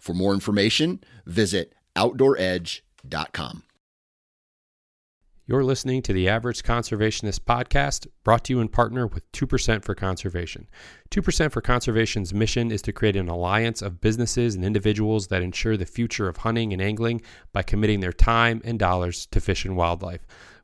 For more information, visit OutdoorEdge.com. You're listening to the Average Conservationist podcast, brought to you in partner with 2% for Conservation. 2% for Conservation's mission is to create an alliance of businesses and individuals that ensure the future of hunting and angling by committing their time and dollars to fish and wildlife.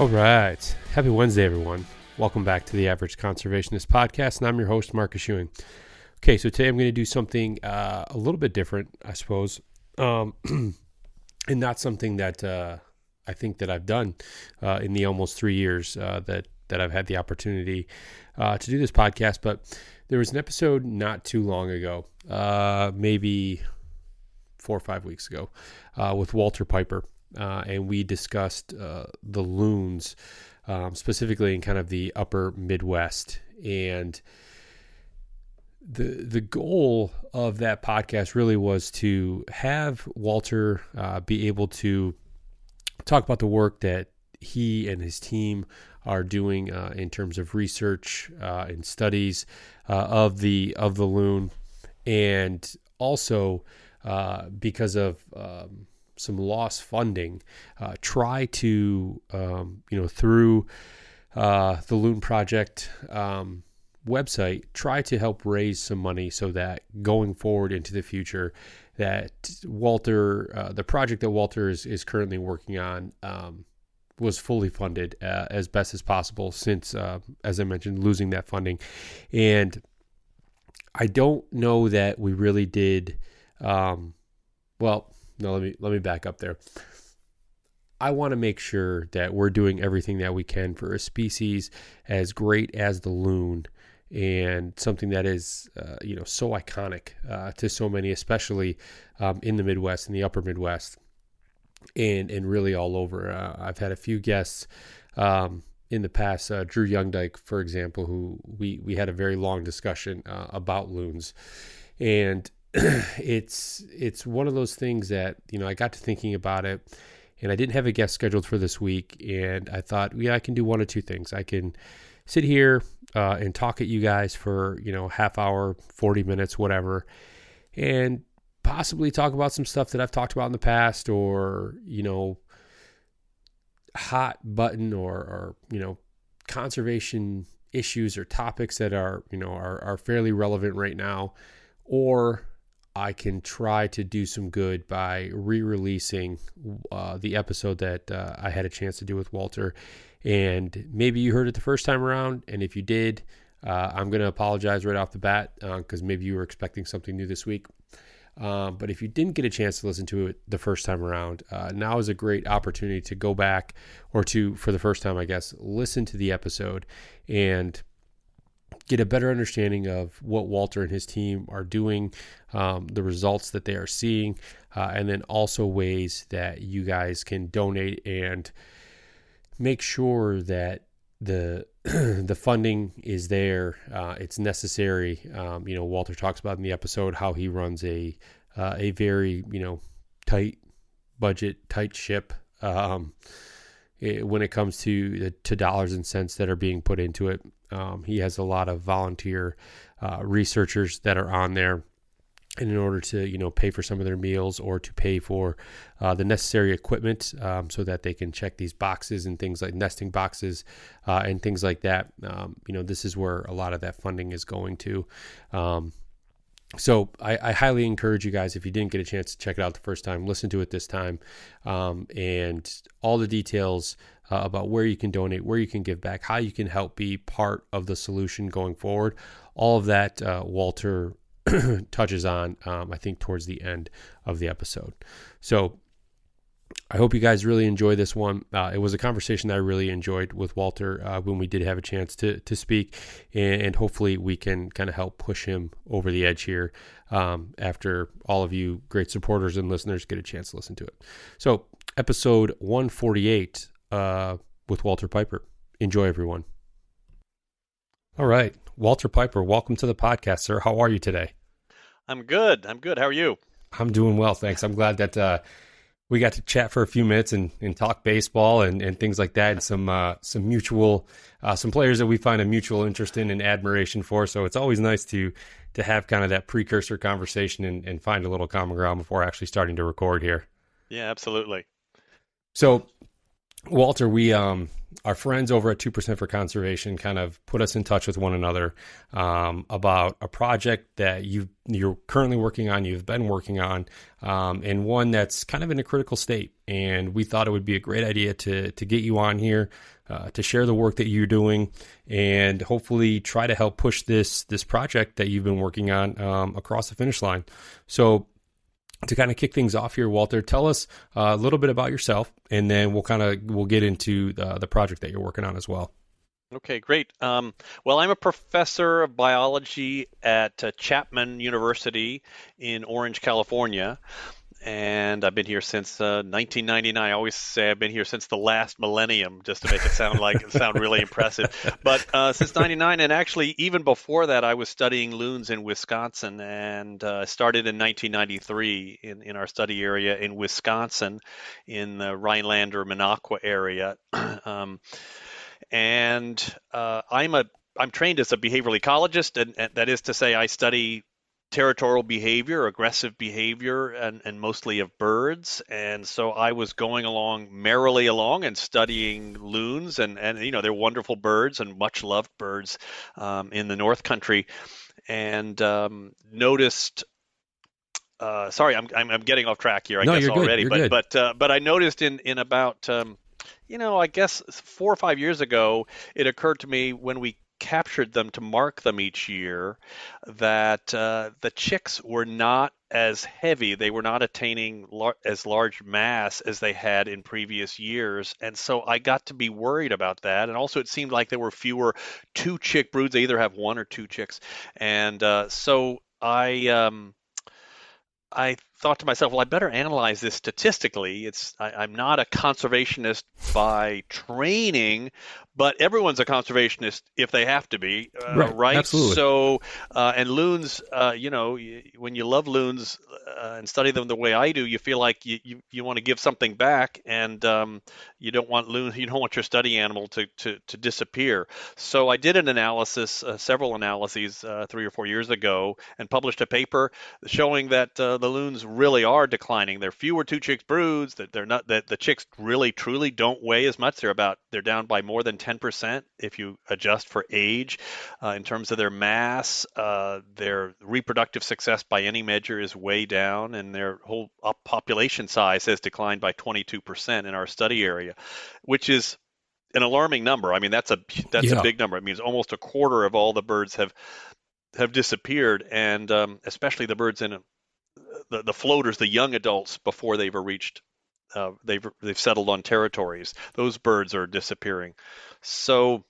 All right. Happy Wednesday, everyone. Welcome back to the Average Conservationist Podcast, and I'm your host, Marcus Ewing. Okay, so today I'm going to do something uh, a little bit different, I suppose, um, and not something that uh, I think that I've done uh, in the almost three years uh, that that I've had the opportunity uh, to do this podcast. But there was an episode not too long ago, uh, maybe four or five weeks ago, with Walter Piper uh, and we discussed uh, the loons, um, specifically in kind of the upper Midwest. And the the goal of that podcast really was to have Walter uh, be able to talk about the work that he and his team are doing uh, in terms of research uh, and studies uh, of the of the loon, and also because of um, some lost funding, uh, try to, um, you know, through uh, the Loon Project um, website, try to help raise some money so that going forward into the future, that Walter, uh, the project that Walter is, is currently working on, um, was fully funded uh, as best as possible since, uh, as I mentioned, losing that funding. And I don't know that we really did. Um, well, no, let me let me back up there. I want to make sure that we're doing everything that we can for a species as great as the loon and something that is, uh, you know, so iconic uh, to so many, especially um, in the Midwest, in the upper Midwest, and and really all over. Uh, I've had a few guests um, in the past, uh, Drew YoungeDyke, for example, who we we had a very long discussion uh, about loons, and it's it's one of those things that you know I got to thinking about it, and I didn't have a guest scheduled for this week, and I thought, yeah, I can do one or two things. I can sit here uh, and talk at you guys for you know half hour, forty minutes, whatever, and possibly talk about some stuff that I've talked about in the past, or you know, hot button or or you know, conservation issues or topics that are you know are are fairly relevant right now, or I can try to do some good by re releasing uh, the episode that uh, I had a chance to do with Walter. And maybe you heard it the first time around. And if you did, uh, I'm going to apologize right off the bat because uh, maybe you were expecting something new this week. Um, but if you didn't get a chance to listen to it the first time around, uh, now is a great opportunity to go back or to, for the first time, I guess, listen to the episode and get a better understanding of what Walter and his team are doing, um, the results that they are seeing, uh, and then also ways that you guys can donate and make sure that the the funding is there. Uh, it's necessary. Um, you know, Walter talks about in the episode how he runs a uh, a very you know tight budget, tight ship. Um, it, when it comes to to dollars and cents that are being put into it, um, he has a lot of volunteer uh, researchers that are on there. And in order to you know pay for some of their meals or to pay for uh, the necessary equipment um, so that they can check these boxes and things like nesting boxes uh, and things like that um, you know this is where a lot of that funding is going to. Um, so I, I, highly encourage you guys if you didn't get a chance to check it out the first time listen to it this time. Um, and all the details uh, about where you can donate where you can give back how you can help be part of the solution going forward all of that uh, walter touches on, um, I think, towards the end of the episode. So I hope you guys really enjoy this one. Uh, it was a conversation that I really enjoyed with Walter uh, when we did have a chance to to speak, and, and hopefully we can kind of help push him over the edge here um, after all of you great supporters and listeners get a chance to listen to it. So, episode 148 uh, with Walter Piper. Enjoy, everyone. All right. Walter Piper, welcome to the podcast, sir. How are you today? I'm good. I'm good. How are you? I'm doing well, thanks. I'm glad that uh, we got to chat for a few minutes and, and talk baseball and, and things like that, and some uh, some mutual uh, some players that we find a mutual interest in and admiration for. So it's always nice to to have kind of that precursor conversation and, and find a little common ground before actually starting to record here. Yeah, absolutely. So Walter, we um our friends over at Two Percent for Conservation kind of put us in touch with one another um, about a project that you you're currently working on, you've been working on, um, and one that's kind of in a critical state. And we thought it would be a great idea to to get you on here uh, to share the work that you're doing and hopefully try to help push this this project that you've been working on um, across the finish line. So to kind of kick things off here, Walter, tell us uh, a little bit about yourself, and then we'll kind of we'll get into the, the project that you're working on as well. Okay, great. Um, well, I'm a professor of biology at uh, Chapman University in Orange, California and I've been here since uh, 1999. I always say I've been here since the last millennium, just to make it sound like it sound really impressive. But uh, since '99, and actually even before that, I was studying loons in Wisconsin, and uh, started in 1993 in, in our study area in Wisconsin, in the Rhinelander Minocqua area. um, and uh, I'm a I'm trained as a behavioral ecologist, and, and that is to say, I study territorial behavior, aggressive behavior, and, and mostly of birds. And so I was going along merrily along and studying loons, and, and you know they're wonderful birds and much loved birds um, in the North Country, and um, noticed. Uh, sorry, I'm, I'm, I'm getting off track here. I no, guess already, but but uh, but I noticed in in about um, you know I guess four or five years ago, it occurred to me when we captured them to mark them each year that uh, the chicks were not as heavy. They were not attaining lar- as large mass as they had in previous years. And so i got to be worried about that. And also it seemed like there were fewer two chick broods. They either have one or two chicks. And uh, so i um, I thought to myself, well, I better analyze this statistically. It's I, am not a conservationist by training, but everyone's a conservationist if they have to be, uh, right? right? Absolutely. So, uh, and loons, uh, you know, when you love loons uh, and study them the way I do, you feel like you, you, you want to give something back, and um, you don't want loon, you don't want your study animal to, to, to disappear. So I did an analysis, uh, several analyses, uh, three or four years ago, and published a paper showing that the loons really are declining. They're fewer two chicks broods. That they're not that the chicks really truly don't weigh as much. They're about they're down by more than 10 10% if you adjust for age. Uh, in terms of their mass, uh, their reproductive success by any measure is way down, and their whole population size has declined by 22% in our study area, which is an alarming number. I mean, that's a that's yeah. a big number. It means almost a quarter of all the birds have have disappeared, and um, especially the birds in the, the floaters, the young adults before they've reached uh, they've they've settled on territories. Those birds are disappearing. So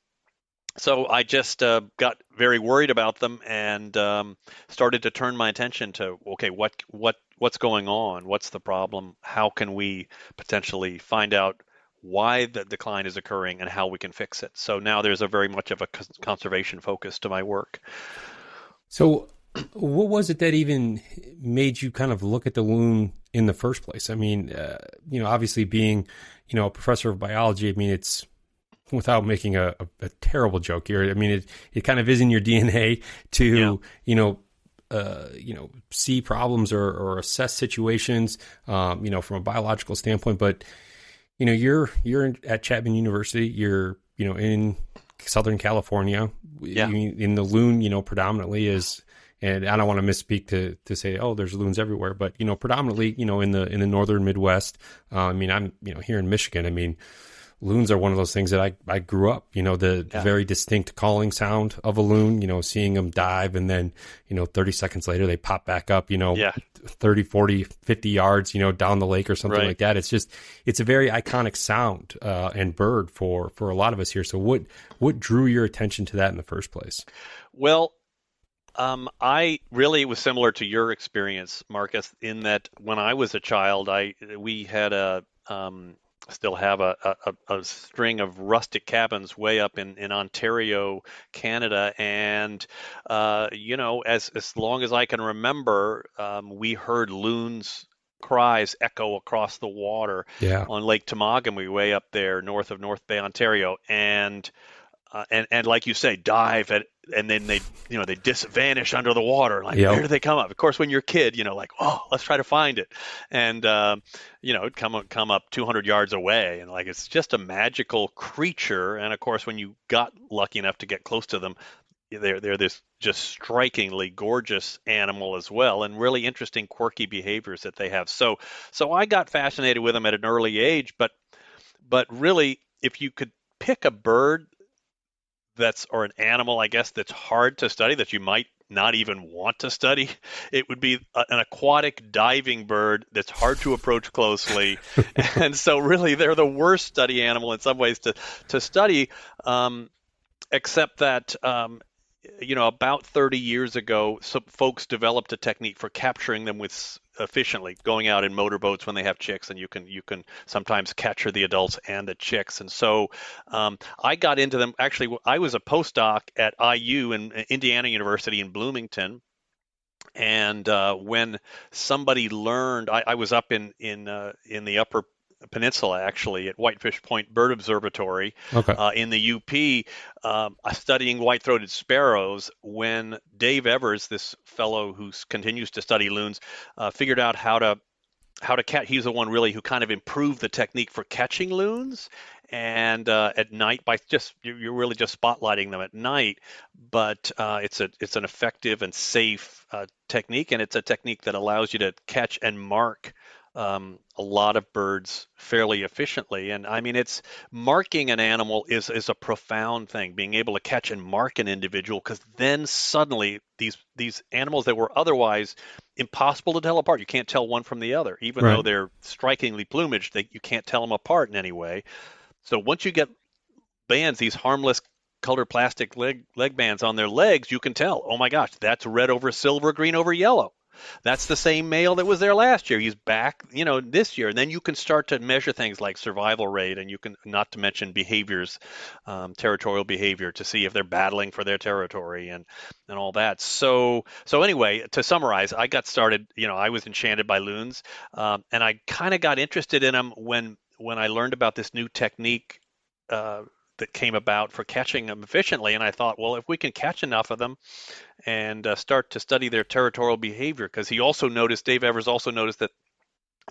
so I just uh, got very worried about them and um, started to turn my attention to okay, what what what's going on? What's the problem? How can we potentially find out why the decline is occurring and how we can fix it? So now there's a very much of a conservation focus to my work. So, what was it that even made you kind of look at the loon in the first place? I mean, uh, you know, obviously being, you know, a professor of biology, I mean, it's without making a, a, a, terrible joke here. I mean, it it kind of is in your DNA to yeah. you know. Uh, you know, see problems or, or assess situations, um, you know, from a biological standpoint. But you know, you're you're at Chapman University. You're you know in Southern California. Yeah. in the loon, you know, predominantly is and I don't want to misspeak to to say oh there's loons everywhere, but you know predominantly you know in the in the northern Midwest. Uh, I mean I'm you know here in Michigan. I mean loons are one of those things that I, I grew up, you know, the, yeah. the, very distinct calling sound of a loon, you know, seeing them dive and then, you know, 30 seconds later they pop back up, you know, yeah. 30, 40, 50 yards, you know, down the lake or something right. like that. It's just, it's a very iconic sound uh, and bird for, for a lot of us here. So what, what drew your attention to that in the first place? Well, um, I really was similar to your experience, Marcus, in that when I was a child, I we had a um, still have a, a, a, string of rustic cabins way up in, in Ontario, Canada. And, uh, you know, as, as long as I can remember, um, we heard loons cries echo across the water yeah. on Lake Temagami, way up there north of North Bay, Ontario. And uh, and and like you say, dive at, and then they you know they just vanish under the water. Like yep. where do they come up? Of course, when you're a kid, you know, like oh, let's try to find it, and um, you know, it come up, come up 200 yards away, and like it's just a magical creature. And of course, when you got lucky enough to get close to them, they're they're this just strikingly gorgeous animal as well, and really interesting, quirky behaviors that they have. So so I got fascinated with them at an early age, but but really, if you could pick a bird that's or an animal, I guess, that's hard to study that you might not even want to study. It would be a, an aquatic diving bird that's hard to approach closely, and so really they're the worst study animal in some ways to to study. Um, except that um, you know about 30 years ago, some folks developed a technique for capturing them with efficiently going out in motorboats when they have chicks and you can you can sometimes capture the adults and the chicks. And so um, i got into them actually i was a postdoc at iu in indiana university in bloomington. And uh, when somebody learned I, I, was up in in uh, in the upper Peninsula, actually, at Whitefish Point Bird Observatory okay. uh, in the UP, um, studying white-throated sparrows. When Dave Evers, this fellow who continues to study loons, uh, figured out how to how to catch. He's the one really who kind of improved the technique for catching loons, and uh, at night by just you're really just spotlighting them at night. But uh, it's a it's an effective and safe uh, technique, and it's a technique that allows you to catch and mark um, a lot of birds fairly efficiently. And I mean, it's marking an animal is is a profound thing. Being able to catch and mark an individual, because then suddenly these these animals that were otherwise impossible to tell apart, you can't tell one from the other, even right. though they're strikingly plumaged. They, you can't tell them apart in any way. So once you get bands, these harmless colored plastic leg leg bands on their legs, you can tell. Oh my gosh, that's red over silver, green over yellow. That's the same male that was there last year. He's back, you know, this year. And then you can start to measure things like survival rate, and you can not to mention behaviors, um, territorial behavior, to see if they're battling for their territory and and all that. So so anyway, to summarize, I got started. You know, I was enchanted by loons, um, and I kind of got interested in them when when I learned about this new technique. Uh, that came about for catching them efficiently. And I thought, well, if we can catch enough of them and uh, start to study their territorial behavior, because he also noticed, Dave Evers also noticed that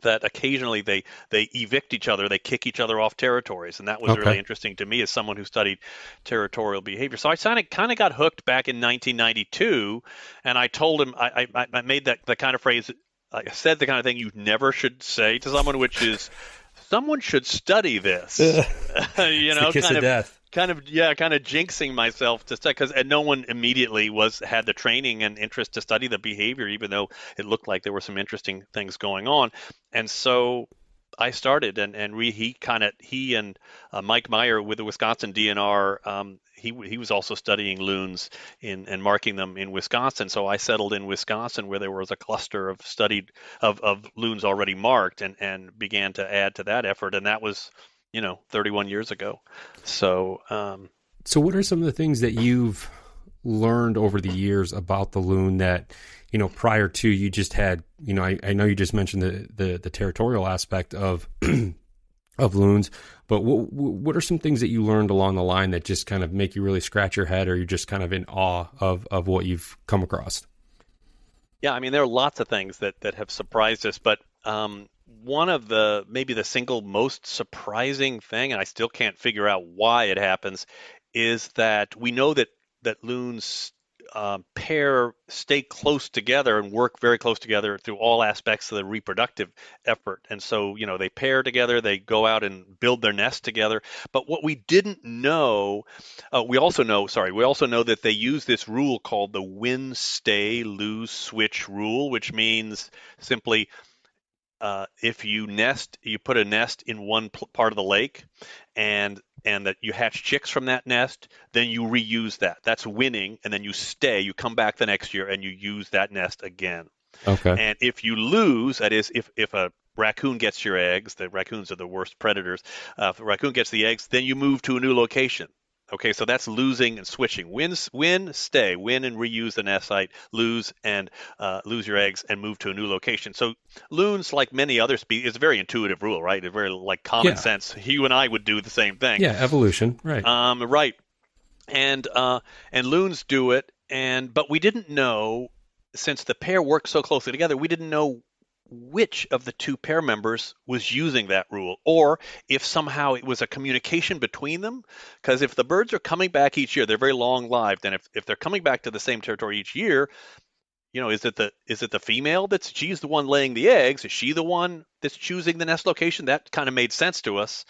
that occasionally they they evict each other, they kick each other off territories, and that was okay. really interesting to me as someone who studied territorial behavior. So I kind of kind of got hooked back in 1992, and I told him I I, I made that the kind of phrase I said the kind of thing you never should say to someone, which is someone should study this. you know, kind of, of kind of yeah, kind of jinxing myself to study because no one immediately was had the training and interest to study the behavior, even though it looked like there were some interesting things going on. And so I started, and and he kind of he and uh, Mike Meyer with the Wisconsin DNR. Um, he he was also studying loons in and marking them in Wisconsin. So I settled in Wisconsin where there was a cluster of studied of, of loons already marked, and and began to add to that effort. And that was, you know, 31 years ago. So. Um, so what are some of the things that you've learned over the years about the loon that you know prior to you just had you know I, I know you just mentioned the the, the territorial aspect of of loons but what what are some things that you learned along the line that just kind of make you really scratch your head or you're just kind of in awe of of what you've come across? Yeah i mean there are lots of things that that have surprised us but um, one of the maybe the single most surprising thing and i still can't figure out why it happens is that we know that that loons uh, pair stay close together and work very close together through all aspects of the reproductive effort. And so, you know, they pair together, they go out and build their nest together. But what we didn't know, uh, we also know, sorry, we also know that they use this rule called the win, stay, lose, switch rule, which means simply uh, if you nest, you put a nest in one part of the lake, and and that you hatch chicks from that nest, then you reuse that. That's winning, and then you stay. You come back the next year and you use that nest again. Okay. And if you lose, that is, if if a raccoon gets your eggs, the raccoons are the worst predators. Uh, if a raccoon gets the eggs, then you move to a new location. Okay, so that's losing and switching. Win, win, stay. Win and reuse the nest site. Lose and uh, lose your eggs and move to a new location. So loons, like many other species, it's a very intuitive rule, right? It's very like common yeah. sense. You and I would do the same thing. Yeah, evolution, right? Um, right. And uh, and loons do it, and but we didn't know since the pair work so closely together, we didn't know which of the two pair members was using that rule, or if somehow it was a communication between them. Because if the birds are coming back each year, they're very long lived, and if, if they're coming back to the same territory each year, you know, is it the is it the female that's she's the one laying the eggs? Is she the one that's choosing the nest location? That kind of made sense to us.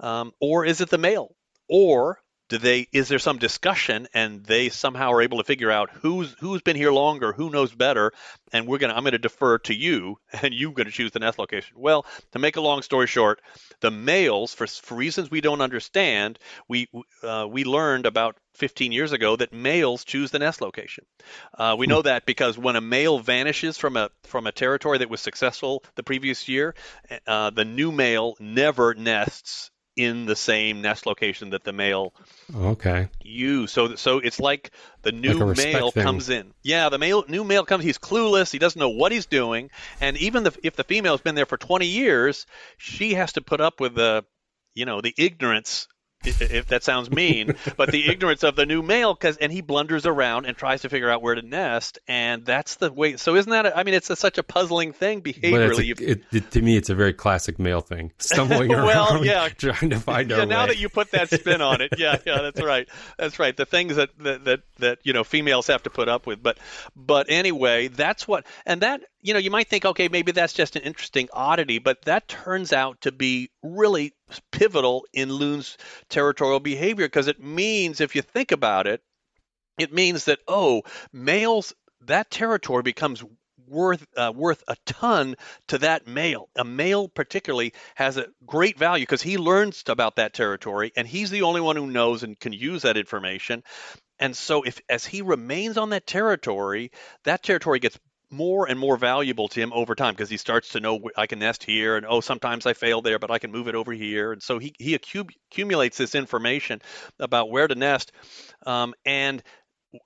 Um, or is it the male? Or do they is there some discussion and they somehow are able to figure out who's who's been here longer who knows better and we're gonna i'm gonna defer to you and you're gonna choose the nest location well to make a long story short the males for, for reasons we don't understand we uh, we learned about 15 years ago that males choose the nest location. Uh, we know that because when a male vanishes from a from a territory that was successful the previous year, uh, the new male never nests in the same nest location that the male okay you So so it's like the new like male thing. comes in. Yeah, the male new male comes. He's clueless. He doesn't know what he's doing. And even the, if the female's been there for 20 years, she has to put up with the you know the ignorance if that sounds mean, but the ignorance of the new male, because and he blunders around and tries to figure out where to nest, and that's the way. So isn't that? A, I mean, it's a, such a puzzling thing behaviorally. A, it, it, to me, it's a very classic male thing, stumbling well, around, yeah. trying to find yeah, our now way. that you put that spin on it, yeah, yeah, that's right, that's right. The things that, that that that you know females have to put up with, but but anyway, that's what, and that you know, you might think, okay, maybe that's just an interesting oddity, but that turns out to be really pivotal in loon's territorial behavior because it means, if you think about it, it means that oh, males that territory becomes worth uh, worth a ton to that male. A male particularly has a great value because he learns about that territory and he's the only one who knows and can use that information. And so if as he remains on that territory, that territory gets more and more valuable to him over time because he starts to know I can nest here and oh sometimes I fail there but I can move it over here and so he he accumulates this information about where to nest um, and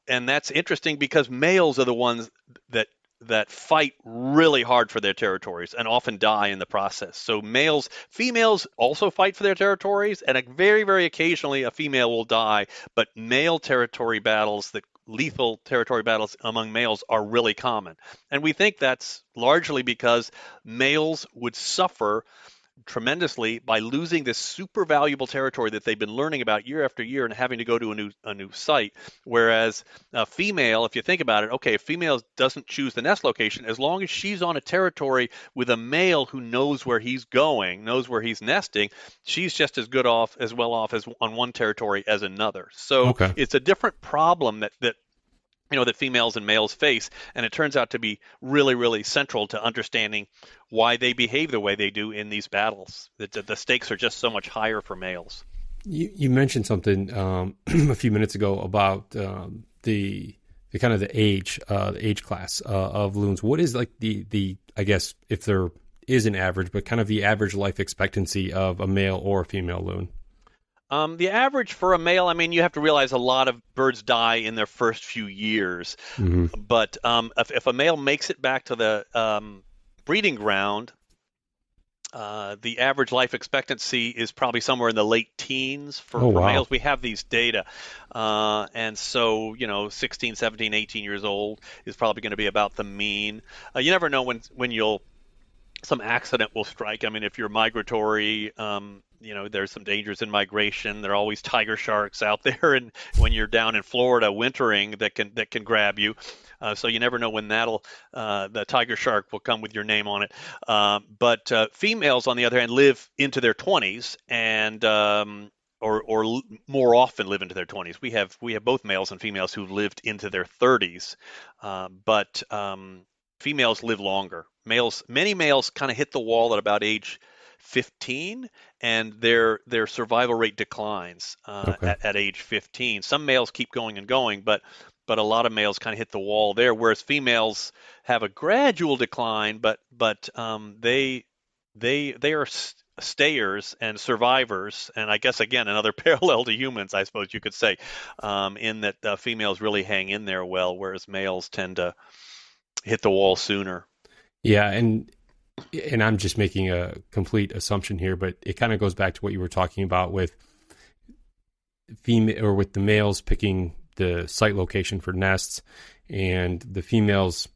and that's interesting because males are the ones that that fight really hard for their territories and often die in the process. So males, females also fight for their territories, and very, very occasionally a female will die. But male territory battles that lethal territory battles among males are really common. And we think that's largely because males would suffer tremendously by losing this super valuable territory that they've been learning about year after year and having to go to a new a new site. Whereas a female, if you think about it, okay, a female doesn't choose the nest location, as long as she's on a territory with a male who knows where he's going, knows where he's nesting, she's just as good off as well off as on one territory as another. So okay. it's a different problem that that you know that females and males face and it turns out to be really really central to understanding why they behave the way they do in these battles. The, the stakes are just so much higher for males. You, you mentioned something um, a few minutes ago about um, the the kind of the age uh, the age class uh, of loons. What is like the the i guess if there is an average but kind of the average life expectancy of a male or a female loon um, the average for a male, I mean, you have to realize a lot of birds die in their first few years. Mm-hmm. But um, if, if, a male makes it back to the um, breeding ground, uh, the average life expectancy is probably somewhere in the late teens for, oh, for wow. males. We have these data. Uh, and so, you know, 16, 17, 18 years old is probably going to be about the mean. Uh, you never know when, when you'll some accident will strike. I mean, if you're migratory, um, you know, there's some dangers in migration. There are always tiger sharks out there, and when you're down in Florida wintering, that can that can grab you. Uh, so you never know when that'll uh, the tiger shark will come with your name on it. Uh, but uh, females, on the other hand, live into their 20s and um, or or more often live into their 20s. We have we have both males and females who've lived into their 30s, uh, but um, females live longer. Males, many males, kind of hit the wall at about age 15 and their their survival rate declines uh, okay. at, at age 15 some males keep going and going but but a lot of males kind of hit the wall there whereas females have a gradual decline but but um, they they they are stayers and survivors and i guess again another parallel to humans i suppose you could say um, in that uh, females really hang in there well whereas males tend to hit the wall sooner. Yeah and and I'm just making a complete assumption here, but it kind of goes back to what you were talking about with female or with the males picking the site location for nests and the females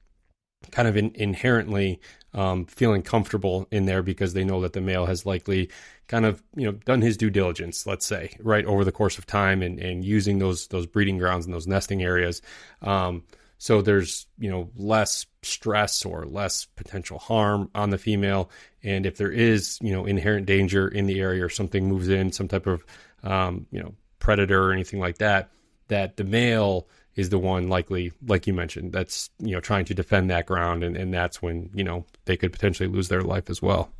kind of in, inherently um, feeling comfortable in there because they know that the male has likely kind of you know done his due diligence let's say right over the course of time and, and using those those breeding grounds and those nesting areas. Um, so there's, you know, less stress or less potential harm on the female. And if there is, you know, inherent danger in the area or something moves in, some type of, um, you know, predator or anything like that, that the male is the one likely, like you mentioned, that's, you know, trying to defend that ground. And, and that's when, you know, they could potentially lose their life as well.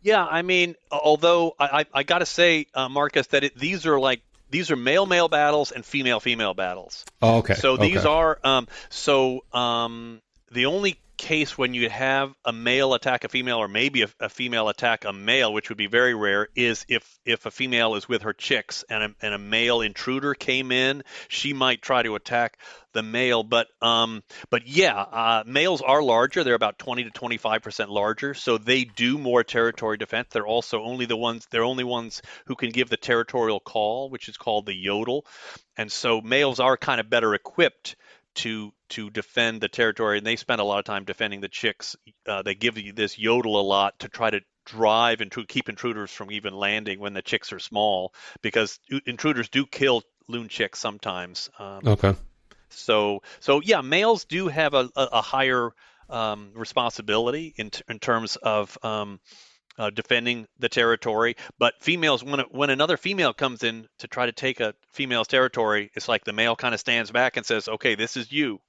Yeah, I mean, although I, I, I got to say, uh, Marcus, that it, these are like these are male male battles and female female battles. Oh, okay. So these okay. are um, so um, the only case when you have a male attack a female or maybe a, a, female attack a male which would be very rare is if if a female is with her chicks and a, and a male intruder came in she might try to attack the male. But um but yeah uh, males are larger. They're about 20 to 25 percent larger. So they do more territory defense. They're also only the ones they're only ones who can give the territorial call which is called the yodel. And so males are kind of better equipped to to defend the territory, and they spend a lot of time defending the chicks. Uh, they give you this yodel a lot to try to drive and to keep intruders from even landing when the chicks are small, because intruders do kill loon chicks sometimes. Um, okay. So so yeah, males do have a, a, a higher um, responsibility in in terms of um, uh, defending the territory. But females, when when another female comes in to try to take a female's territory, it's like the male kind of stands back and says, "Okay, this is you,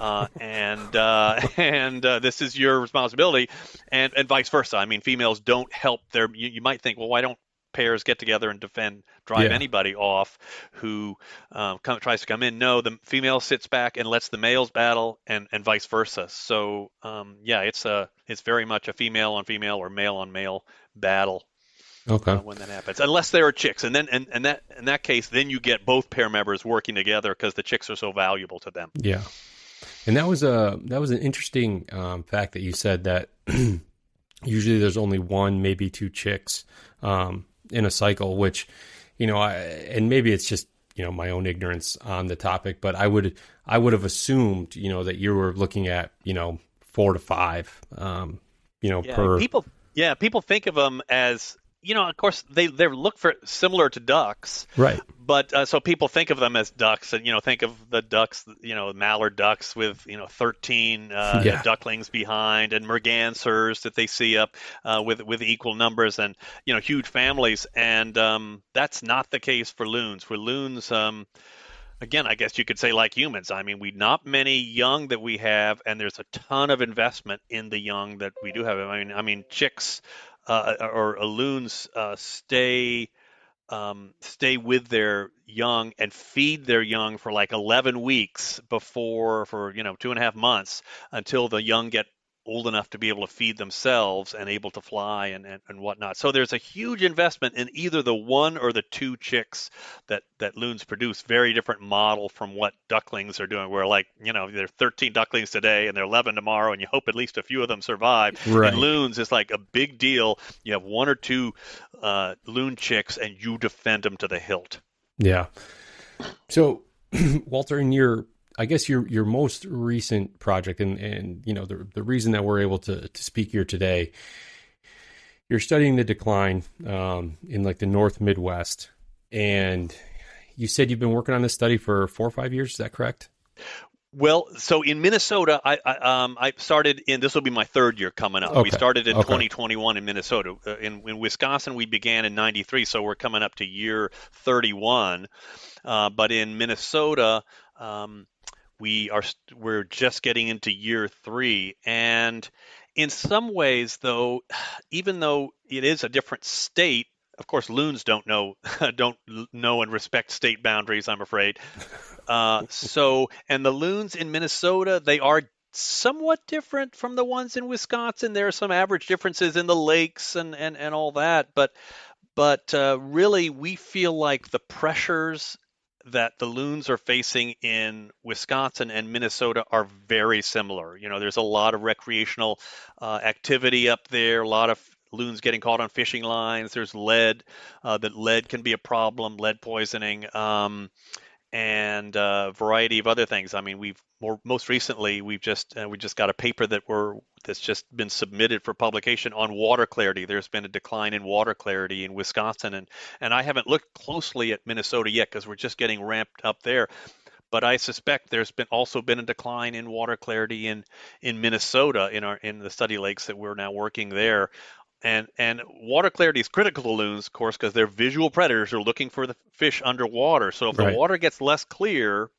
uh, and uh, and uh, this is your responsibility," and and vice versa. I mean, females don't help their. You, you might think, well, why don't pairs get together and defend, drive yeah. anybody off who um, come, tries to come in. No, the female sits back and lets the males battle, and, and vice versa. So um, yeah, it's a it's very much a female on female or male on male battle. Okay. Uh, when that happens, unless there are chicks, and then and, and that in that case, then you get both pair members working together because the chicks are so valuable to them. Yeah, and that was a that was an interesting um, fact that you said that usually there's only one, maybe two chicks um, in a cycle, which, you know, I, and maybe it's just, you know, my own ignorance on the topic, but I would, I would have assumed, you know, that you were looking at, you know, four to five, um, you know, yeah, per. People, yeah, people think of them as you know, of course, they they look for similar to ducks, right? But uh, so people think of them as ducks, and you know, think of the ducks, you know, mallard ducks with you know 13 uh, yeah. ducklings behind, and mergansers that they see up uh, with with equal numbers, and you know, huge families. And um, that's not the case for loons. For loons, um, again, I guess you could say like humans. I mean, we not many young that we have, and there's a ton of investment in the young that we do have. I mean, I mean, chicks uh, or loons uh, stay um, stay with their young and feed their young for like 11 weeks before for you know two and a half months until the young get old enough to be able to feed themselves and able to fly and, and, and whatnot. So there's a huge investment in either the one or the two chicks that, that loons produce. Very different model from what ducklings are doing, where like, you know, there are 13 ducklings today and they're 11 tomorrow and you hope at least a few of them survive. Right. And loons is like a big deal. You have one or two uh, loon chicks and you defend them to the hilt. Yeah. So, Walter, in your I guess your your most recent project, and and you know the the reason that we're able to to speak here today, you're studying the decline um, in like the North Midwest, and you said you've been working on this study for four or five years. Is that correct? Well, so in Minnesota, I, I, um, I started in this will be my third year coming up. Okay. We started in Okay. 2021 in Minnesota. Uh, in, in Wisconsin, we began in '93, so we're coming up to year 31. Uh, but in Minnesota, um, we are we're just getting into year three, and in some ways, though, even though it is a different state. Of course, loons don't know don't know and respect state boundaries. I'm afraid. Uh, so, and the loons in Minnesota, they are somewhat different from the ones in Wisconsin. There are some average differences in the lakes and, and, and all that, but but uh, really, we feel like the pressures that the loons are facing in Wisconsin and Minnesota are very similar. You know, there's a lot of recreational uh, activity up there, a lot of loons getting caught on fishing lines. There's lead, uh, that lead can be a problem, lead poisoning. Um, and a variety of other things. I mean, we've more most recently we've just uh, we just got a paper that we're that's just been submitted for publication on water clarity. There's been a decline in water clarity in Wisconsin, and and I haven't looked closely at Minnesota yet because we're just getting ramped up there. But I suspect there's been also been a decline in water clarity in in Minnesota in our in the study lakes that we're now working there. And and water clarity is critical to loons, of course, because they're visual predators who are looking for the fish underwater. So if Right. the water gets less clear,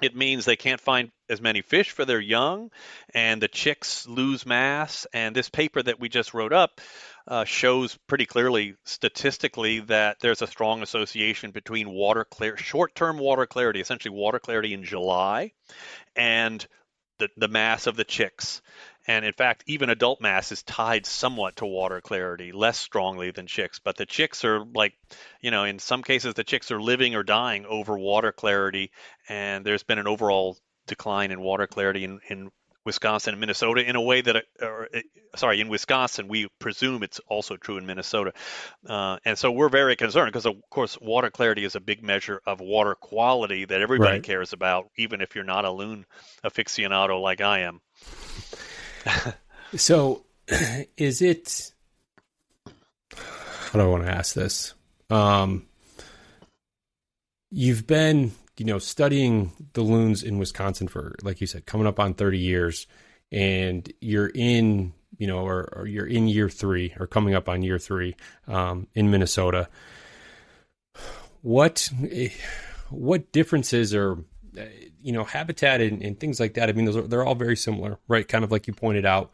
it means they can't find as many fish for their young, and the chicks lose mass. And this paper that we just wrote up uh, shows pretty clearly statistically that there's a strong association between water clear, short-term water clarity, essentially water clarity in July, and the, the mass of the chicks. And in fact, even adult mass is tied somewhat to water clarity, less strongly than chicks. But the chicks are like, you know, in some cases, the chicks are living or dying over water clarity. And there's been an overall decline in water clarity in, in Wisconsin and Minnesota in a way that, uh, or, uh, sorry, in Wisconsin, we presume it's also true in Minnesota. Uh, and so we're very concerned because, of course, water clarity is a big measure of water quality that everybody Right. cares about, even if you're not a loon aficionado like I am. So, is it? How do I want to ask this? Um, you've been, you know, studying the loons in Wisconsin for, like you said, coming up on thirty years, and you're in, you know, or, or you're in year three or coming up on year three um, in Minnesota. What, eh, what differences are you know habitat and, and things like that i mean those are, they're all very similar right kind of like you pointed out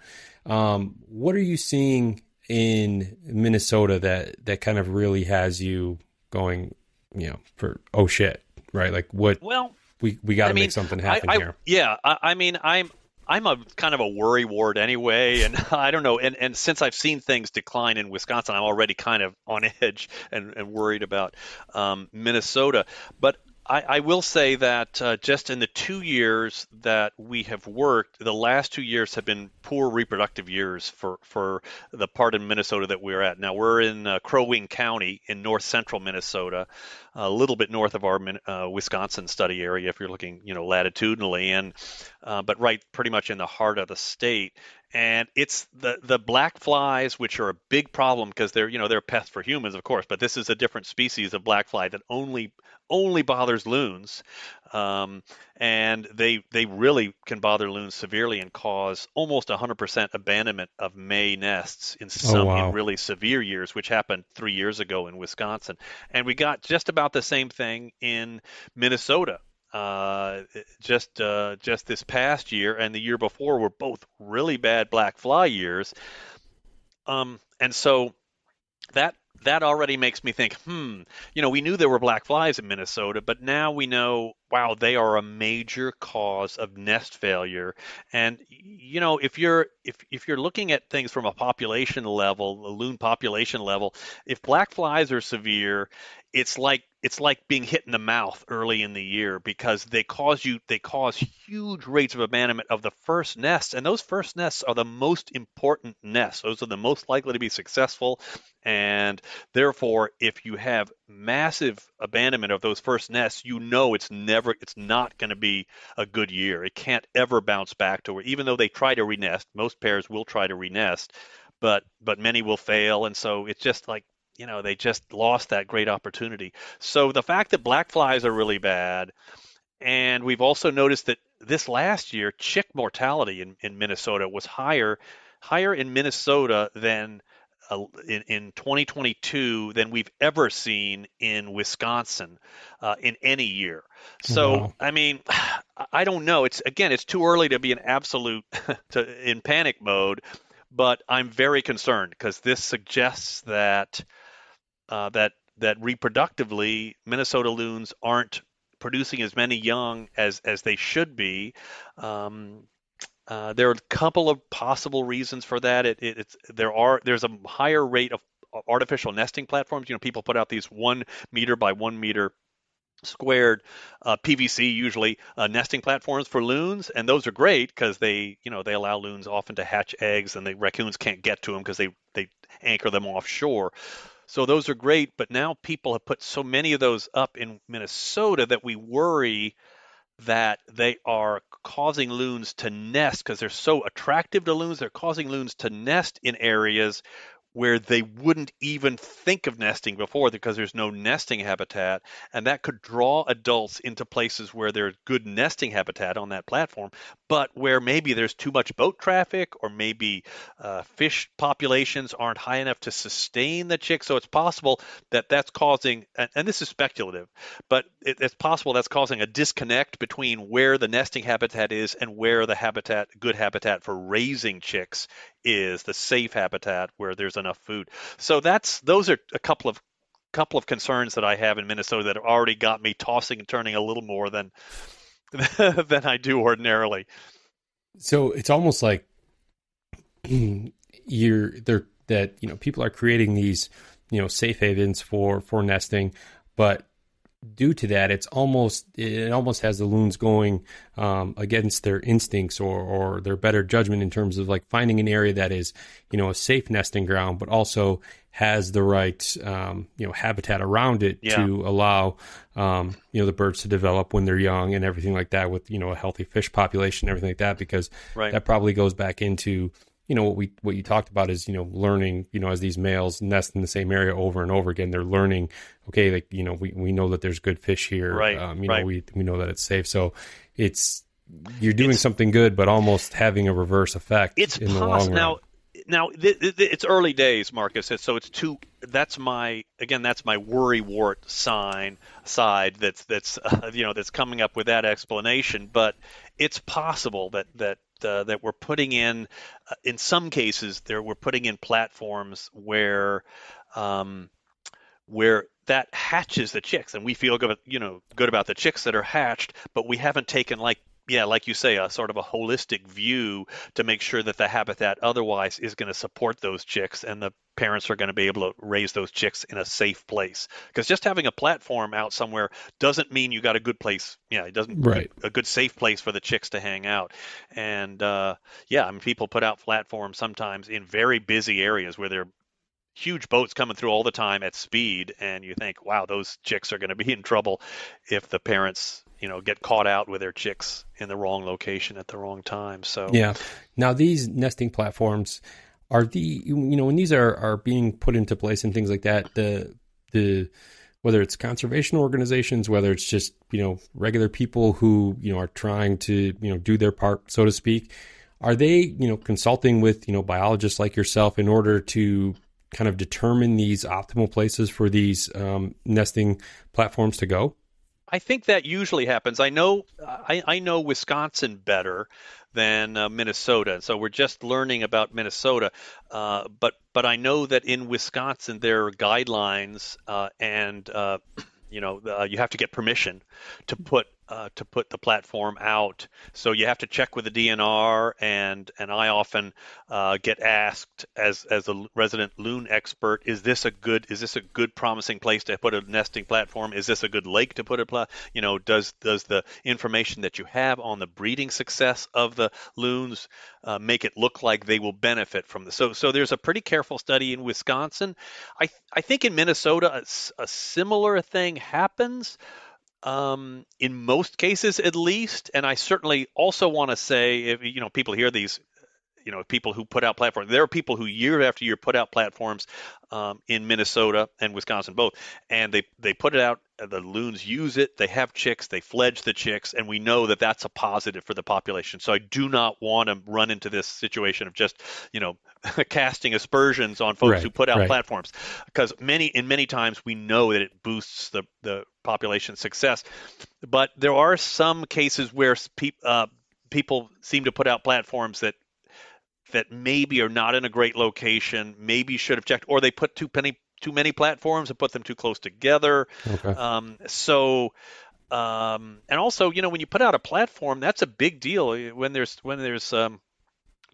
um, what are you seeing in minnesota that that kind of really has you going you know for oh shit right like what Well, we we got I to mean, make something I, happen I- here Yeah, I, I mean, I'm I'm a kind of a worry ward anyway, and I don't know. And, and since I've seen things decline in Wisconsin, I'm already kind of on edge and, and worried about um, Minnesota. But I, I will say that uh, just in the two years that we have worked, the last two years have been poor reproductive years for, for the part in Minnesota that we're at. Now, we're in uh, Crow Wing County in north central Minnesota, a little bit north of our uh, Wisconsin study area if you're looking, you know, latitudinally, and uh, but right pretty much in the heart of the state. And it's the the black flies, which are a big problem because they're you know they're a pest for humans, of course, but this is a different species of black fly that only only bothers loons, um, and they they really can bother loons severely and cause almost 100% abandonment of May nests in some wow. in really severe years, which happened three years ago in Wisconsin. And we got just about the same thing in Minnesota. uh, just uh, just this past year and the year before were both really bad black fly years. Um, and so that that already makes me think, hmm, you know, we knew there were black flies in Minnesota, but now we know, wow, they are a major cause of nest failure. And you know, if you're if if you're looking at things from a population level, a loon population level, if black flies are severe, it's like it's like being hit in the mouth early in the year because they cause you they cause huge rates of abandonment of the first nests. And those first nests are the most important nests. Those are the most likely to be successful. And therefore if you have massive abandonment of those first nests you know it's never it's not going to be a good year. It can't ever bounce back to where even though they try to renest most pairs will try to renest but but many will fail. And so it's just like you know they just lost that great opportunity. So the fact that black flies are really bad, and we've also noticed that this last year chick mortality in, in Minnesota was higher higher in Minnesota than uh, in, in 2022 than we've ever seen in Wisconsin uh, in any year. So wow. I mean, I don't know. It's again, it's too early to be an absolute to, in panic mode, but I'm very concerned because this suggests that uh, that that reproductively Minnesota loons aren't producing as many young as as they should be. Um, uh, there are a couple of possible reasons for that. It, it, it's there are there's a higher rate of artificial nesting platforms. You know, people put out these one meter by one meter squared uh, PVC usually uh, nesting platforms for loons, and those are great because they you know they allow loons often to hatch eggs, and the raccoons can't get to them because they they anchor them offshore. So those are great, but now people have put so many of those up in Minnesota that we worry that they are causing loons to nest because they're so attractive to loons. They're causing loons to nest in areas where they wouldn't even think of nesting before because there's no nesting habitat. And that could draw adults into places where there's good nesting habitat on that platform, but where maybe there's too much boat traffic or maybe uh, fish populations aren't high enough to sustain the chicks. So it's possible that that's causing, and, and this is speculative, but it, it's possible that's causing a disconnect between where the nesting habitat is and where the habitat, good habitat for raising chicks is the safe habitat where there's enough food. So that's those are a couple of couple of concerns that I have in Minnesota that have already got me tossing and turning a little more than than I do ordinarily. So it's almost like you're there that you know people are creating these you know safe havens for for nesting, but due to that, it's almost it almost has the loons going um, against their instincts or or their better judgment in terms of like finding an area that is you know a safe nesting ground, but also has the right um, you know habitat around it yeah. to allow um, you know the birds to develop when they're young and everything like that with you know a healthy fish population and everything like that because right. that probably goes back into you know what we what you talked about is you know learning you know as these males nest in the same area over and over again they're learning okay like you know we, we know that there's good fish here right um, you right. know we we know that it's safe so it's you're doing it's, something good but almost having a reverse effect it's in the long run. now now th- th- it's early days marcus so it's too that's my again that's my worry wart sign side that's that's uh, you know that's coming up with that explanation but it's possible that that uh, that we're putting in, uh, in some cases, there we're putting in platforms where, um, where that hatches the chicks, and we feel good, you know, good about the chicks that are hatched, but we haven't taken like yeah, like you say, a sort of a holistic view to make sure that the habitat otherwise is going to support those chicks and the parents are going to be able to raise those chicks in a safe place. Because just having a platform out somewhere doesn't mean you got a good place. Yeah, it doesn't right. a good safe place for the chicks to hang out. And uh, yeah, I mean, people put out platforms sometimes in very busy areas where they're huge boats coming through all the time at speed and you think wow those chicks are going to be in trouble if the parents you know get caught out with their chicks in the wrong location at the wrong time. So yeah. Now these nesting platforms are the you know when these are are being put into place and things like that the the whether it's conservation organizations whether it's just you know regular people who you know are trying to you know do their part so to speak are they you know consulting with you know biologists like yourself in order to kind of determine these optimal places for these um, nesting platforms to go I think that usually happens. I know I, I know Wisconsin better than uh, Minnesota, so we're just learning about Minnesota. Uh, but but I know that in Wisconsin there are guidelines, uh, and uh, you know uh, you have to get permission to put uh, to put the platform out. So you have to check with the DNR, and and I often uh, get asked as as a resident loon expert, is this a good is this a good promising place to put a nesting platform? Is this a good lake to put a pla- you know does does the information that you have on the breeding success of the loons uh, make it look like they will benefit from this? So so there's a pretty careful study in Wisconsin. I I think in Minnesota a, a similar thing happens um, in most cases at least. And I certainly also want to say, if you know, people hear these, you know, people who put out platforms. There are people who year after year put out platforms um, in Minnesota and Wisconsin both, and they they put it out. The loons use it. They have chicks. They fledge the chicks, and we know that that's a positive for the population. So I do not want to run into this situation of just you know casting aspersions on folks Right, who put out right. platforms because many in many times we know that it boosts the the population success. But there are some cases where pe- uh, people seem to put out platforms that that maybe are not in a great location maybe should have checked or they put too many too many platforms and put them too close together. Okay. um, so um, and also you know when you put out a platform that's a big deal. When there's when there's um,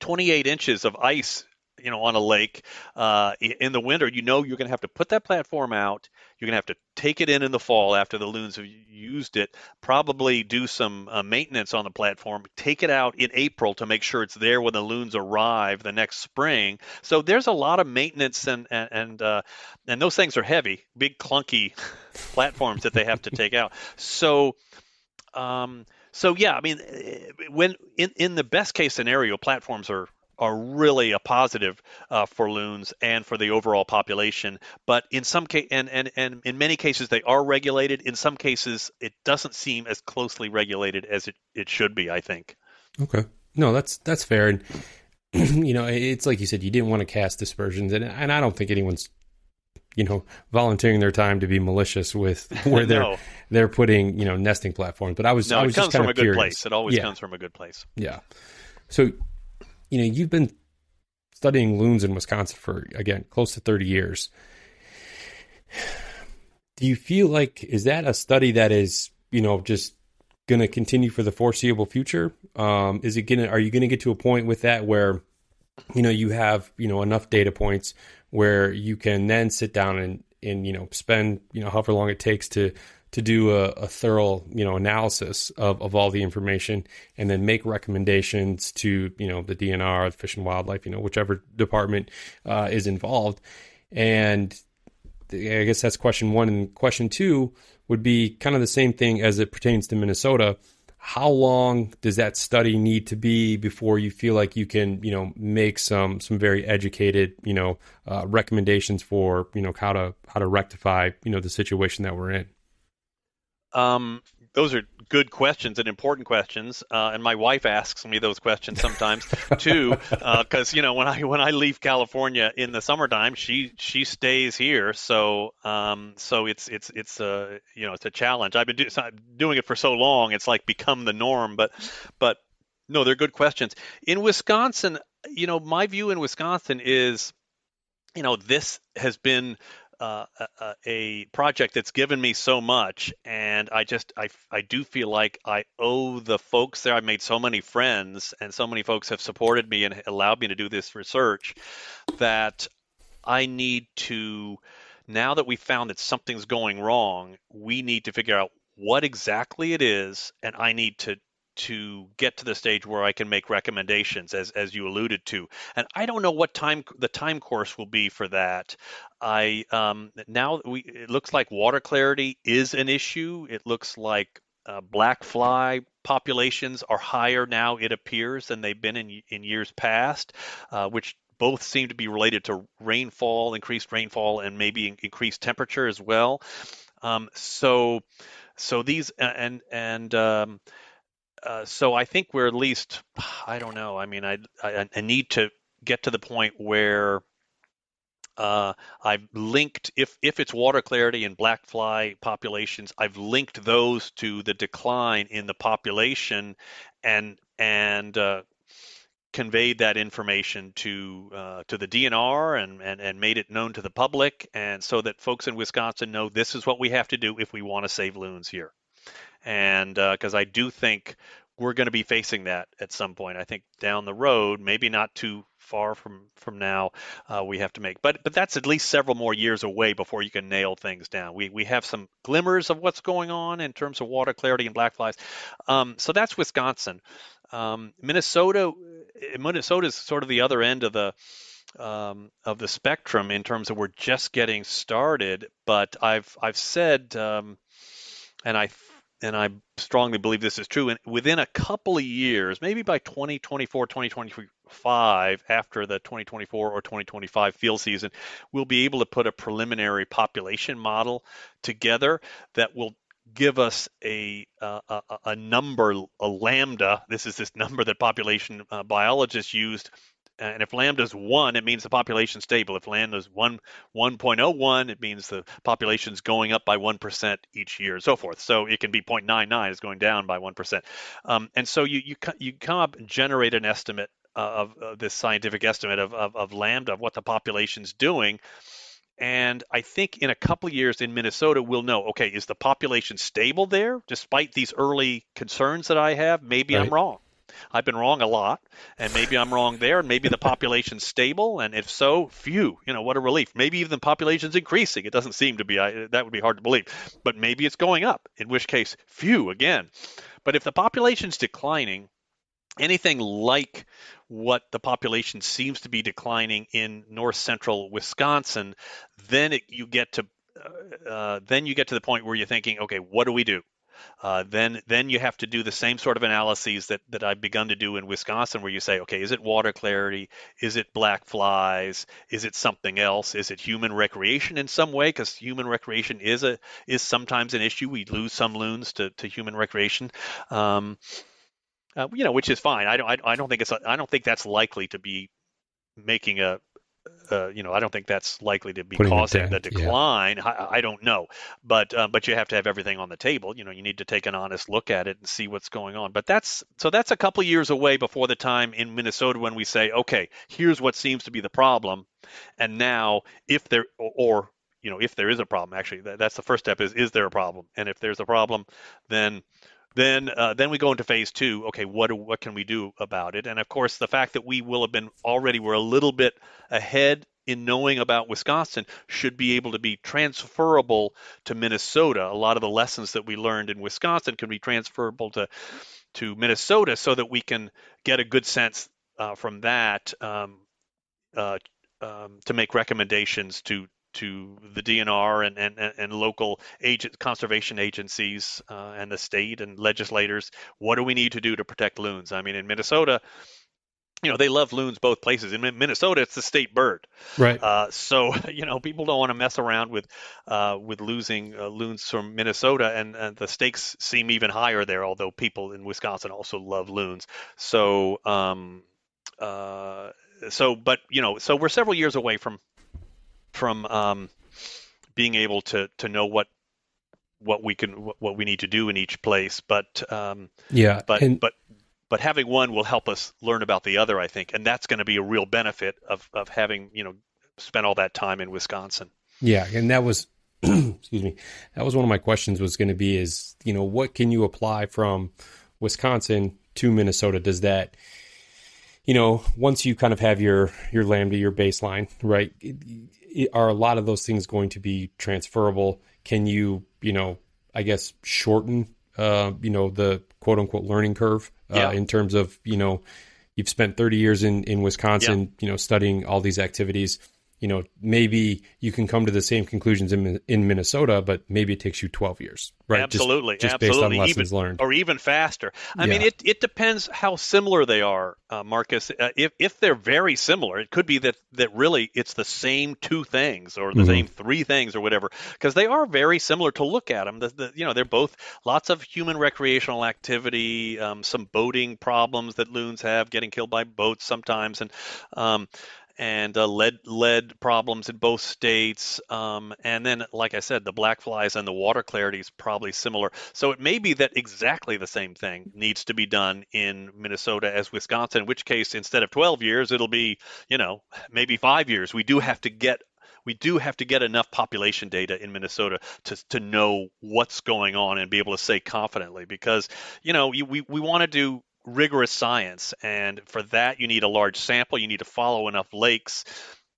28 inches of ice you know on a lake uh, in the winter you know you're going to have to put that platform out. You're going to have to take it in in the fall after the loons have used it. Probably do some uh, maintenance on the platform. Take it out in april to make sure it's there when the loons arrive the next spring. So there's a lot of maintenance and and and, uh, and those things are heavy big clunky platforms that they have to take out. So um, so yeah, I mean, eh, when in in the best case scenario, platforms are are really a positive uh, for loons and for the overall population. But in some case, and, and and in many cases, they are regulated. In some cases, it doesn't seem as closely regulated as it, it should be. I think. Okay. No, that's that's fair. And you know, it's like you said, you didn't want to cast dispersions, and and I don't think anyone's you know volunteering their time to be malicious with where they're no, they're putting you know nesting platforms. But I was no, I it was comes just kind from a of good curious. place. It always Yeah. comes from a good place. Yeah. So, you know, you've been studying loons in Wisconsin for again close to 30 years. Do you feel like is that a study that is, you know, just going to continue for the foreseeable future? Um, is it going to are you going to get to a point with that where you know you have, you know, enough data points where you can then sit down and and you know spend, you know, however long it takes to to do a, a thorough you know analysis of, of all the information and then make recommendations to you know the DNR, the Fish and Wildlife, you know whichever department uh, is involved. And I guess that's question one. And question two would be kind of the same thing as it pertains to Minnesota. How long does that study need to be before you feel like you can, you know, make some some very educated, you know, uh, recommendations for, you know, how to how to rectify, you know, the situation that we're in? Um, those are good questions and important questions, uh, and my wife asks me those questions sometimes too, because you know when I when I leave California in the summertime, she she stays here, so um, so it's it's it's a you know it's a challenge. I've been do, doing it for so long, it's like become the norm, but but no, they're good questions. In Wisconsin, you know, my view in Wisconsin is, you know, this has been a, a project that's given me so much, and I just I I do feel like I owe the folks there. I've made so many friends, and so many folks have supported me and allowed me to do this research that I need to. Now that we've found that something's going wrong, we need to figure out what exactly it is, and I need to to get to the stage where I can make recommendations, as as you alluded to. And I don't know what time the time course will be for that. I um, now we it looks like water clarity is an issue. It looks like uh, black fly populations are higher now. It appears than they've been in in years past, uh, which both seem to be related to rainfall, increased rainfall, and maybe increased temperature as well. Um, so, so these and and um, uh, so I think we're at least I don't know. I mean, I I, I need to get to the point where Uh, I've linked if if it's water clarity and black fly populations, I've linked those to the decline in the population, and and uh, conveyed that information to uh, to the DNR and, and and made it known to the public, and so that folks in Wisconsin know this is what we have to do if we want to save loons here. And because uh, I do think we're going to be facing that at some point. I think down the road, maybe not too far from from now, uh, we have to make. But but that's at least several more years away before you can nail things down. We we have some glimmers of what's going on in terms of water clarity and black flies. Um, so that's Wisconsin. Um, Minnesota, Minnesota is sort of the other end of the um, of the spectrum in terms of we're just getting started. But I've I've said, um, and I and I strongly believe this is true. And within a couple of years, maybe by 2024, 2025, after the 2024 or 2025 field season, we'll be able to put a preliminary population model together that will give us a, a, a number, a lambda. This is this number that population uh, biologists used. And if lambda is one, it means the population's stable. If lambda is one 1.01, it means the population's going up by one percent each year, and so forth. So it can be 0.99 is going down by one percent. Um, and so you you you come up and generate an estimate of, of this scientific estimate of, of, of lambda of what the population's doing and I think in a couple of years in Minnesota, we'll know okay, is the population stable there despite these early concerns that I have? Maybe right. I'm wrong. I've been wrong a lot, and maybe I'm wrong there, and maybe the population's stable, and if so, phew, you know, what a relief. Maybe even the population's increasing. It doesn't seem to be. I, that would be hard to believe, but maybe it's going up. In which case, phew, again. But if the population's declining, anything like what the population seems to be declining in north central Wisconsin, then it, you get to uh, uh, then you get to the point where you're thinking, okay, what do we do? Uh, then then you have to do the same sort of analyses that, that I've begun to do in Wisconsin, where you say, okay, is it water clarity? Is it black flies? Is it something else? Is it human recreation in some way? Because human recreation is a is sometimes an issue. We lose some loons to, to human recreation. Um, uh, you know, which is fine. I don't, I, I don't think it's, I don't think that's likely to be making a, uh, you know, I don't think that's likely to be Putting causing the decline. Yeah. I, I, don't know, but uh, but you have to have everything on the table. You know, you need to take an honest look at it and see what's going on. But that's so that's a couple years away before the time in Minnesota when we say, okay, here's what seems to be the problem, and now if there or you know if there is a problem, actually that, that's the first step is is there a problem, and if there's a problem, then then uh, then we go into phase two. Okay, what what can we do about it? And of course, the fact that we will have been already we're a little bit ahead in knowing about Wisconsin should be able to be transferable to Minnesota. A lot of the lessons that we learned in Wisconsin can be transferable to to Minnesota, so that we can get a good sense uh, from that um, uh, um, to make recommendations to to the DNR and, and, and local agent conservation agencies uh, and the state and legislators. What do we need to do to protect loons? I mean, in Minnesota, you know they love loons both places. In Minnesota, it's the state bird, right? Uh, so you know people don't want to mess around with uh, with losing uh, loons from Minnesota, and, and, the stakes seem even higher there. Although people in Wisconsin also love loons, so um, uh, so but you know so we're several years away from from um, being able to to know what what we can what we need to do in each place. But um, yeah, but and, but but having one will help us learn about the other, I think, and that's going to be a real benefit of of having you know spent all that time in Wisconsin. Yeah, and that was excuse me, that was one of my questions was going to be is you know what can you apply from Wisconsin to Minnesota? Does that you know once you kind of have your your lambda your baseline right are a lot of those things going to be transferable? Can you, you know, I guess shorten, uh, you know, the quote unquote learning curve uh, yeah. in terms of, you know, you've spent 30 years in, in Wisconsin, yeah. you know, studying all these activities you know, maybe you can come to the same conclusions in in Minnesota, but maybe it takes you 12 years, right? Absolutely, just, just absolutely. based on lessons even, learned, or even faster. I yeah. mean, it it depends how similar they are, uh, Marcus. Uh, if if they're very similar, it could be that that really it's the same two things or the mm-hmm. same three things or whatever, because they are very similar to look at them. The, the, you know, they're both lots of human recreational activity, um, some boating problems that loons have, getting killed by boats sometimes, and um, and uh, lead lead problems in both states. Um, and then, like I said, the black flies and the water clarity is probably similar. So it may be that exactly the same thing needs to be done in Minnesota as Wisconsin. In which case, instead of 12 years, it'll be you know maybe five years. We do have to get we do have to get enough population data in Minnesota to, to know what's going on and be able to say confidently because you know we, we want to do rigorous science. And for that, you need a large sample. You need to follow enough lakes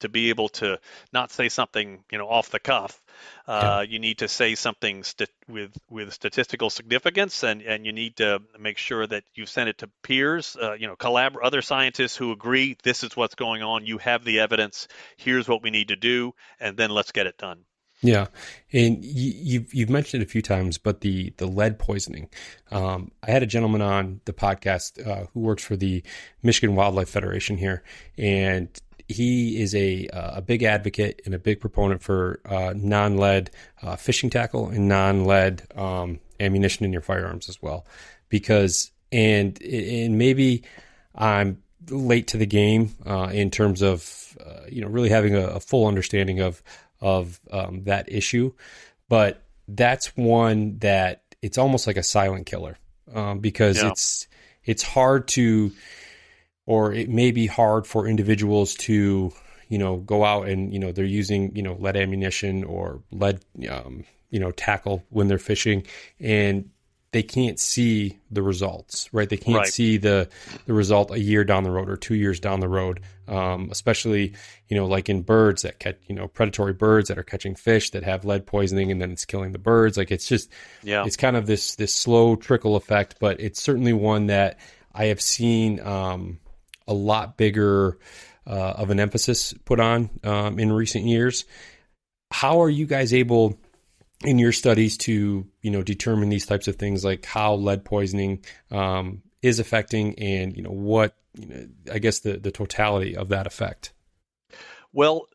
to be able to not say something, you know, off the cuff. Uh, yeah. You need to say something st- with with statistical significance, and, and you need to make sure that you send it to peers, uh, you know, collab other scientists who agree this is what's going on. You have the evidence. Here's what we need to do, and then let's get it done. Yeah, and you, have you've mentioned it a few times, but the the lead poisoning. Um, I had a gentleman on the podcast uh, who works for the Michigan Wildlife Federation here, and he is a uh, a big advocate and a big proponent for uh, non lead uh, fishing tackle and non lead um, ammunition in your firearms as well, because and and maybe I'm late to the game uh, in terms of uh, you know really having a, a full understanding of of um, that issue. But that's one that it's almost like a silent killer um, because yeah. it's it's hard to, or it may be hard for individuals to, you know, go out and you know they're using you know lead ammunition or lead um, you know tackle when they're fishing, and they can't see the results, right? They can't right. see the the result a year down the road or two years down the road. Um, especially, you know, like in birds that catch, you know, predatory birds that are catching fish that have lead poisoning and then it's killing the birds. Like it's just, yeah, it's kind of this this slow trickle effect, but it's certainly one that I have seen um, a lot bigger uh, of an emphasis put on um, in recent years. How are you guys able? In your studies to you know determine these types of things like how lead poisoning um, is affecting and you know what you know I guess the the totality of that effect. Well,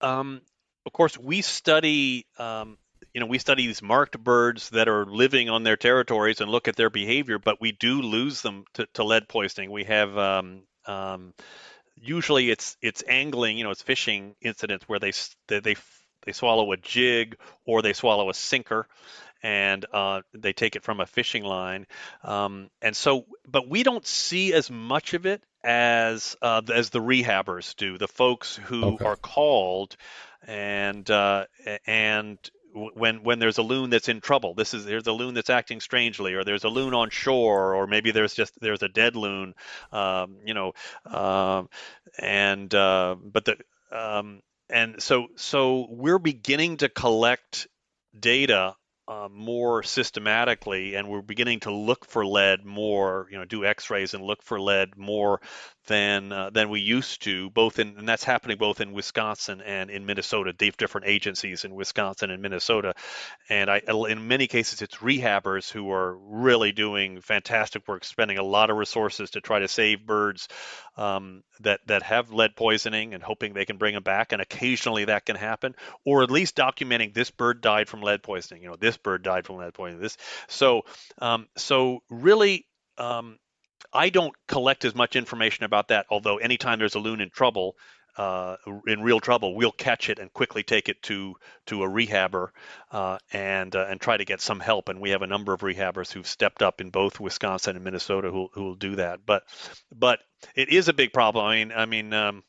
um, of course, we study. Um, you know, we study these marked birds that are living on their territories and look at their behavior, but we do lose them to, to lead poisoning. We have um, um, usually it's it's angling, you know, it's fishing incidents where they they, they they swallow a jig or they swallow a sinker and uh, they take it from a fishing line. Um, and so, but we don't see as much of it as uh, as the rehabbers do, the folks who okay. are called and uh, and when when there's a loon that's in trouble. This is there's a loon that's acting strangely, or there's a loon on shore, or maybe there's just there's a dead loon, um, you know, um, and uh, but the um, and so so we're beginning to collect data uh, more systematically, and we're beginning to look for lead more. You know, do X-rays and look for lead more than uh, than we used to. Both in and that's happening both in Wisconsin and in Minnesota. They have different agencies in Wisconsin and Minnesota, and I in many cases it's rehabbers who are really doing fantastic work, spending a lot of resources to try to save birds um, that that have lead poisoning and hoping they can bring them back. And occasionally that can happen, or at least documenting this bird died from lead poisoning. You know, this bird died from lead poisoning. This so um, so really. Um, I don't collect as much information about that. Although anytime there's a loon in trouble, uh, in real trouble, we'll catch it and quickly take it to to a rehabber uh, and uh, and try to get some help. And we have a number of rehabbers who've stepped up in both Wisconsin and Minnesota who who will do that. But but it is a big problem. I mean I mean. Um,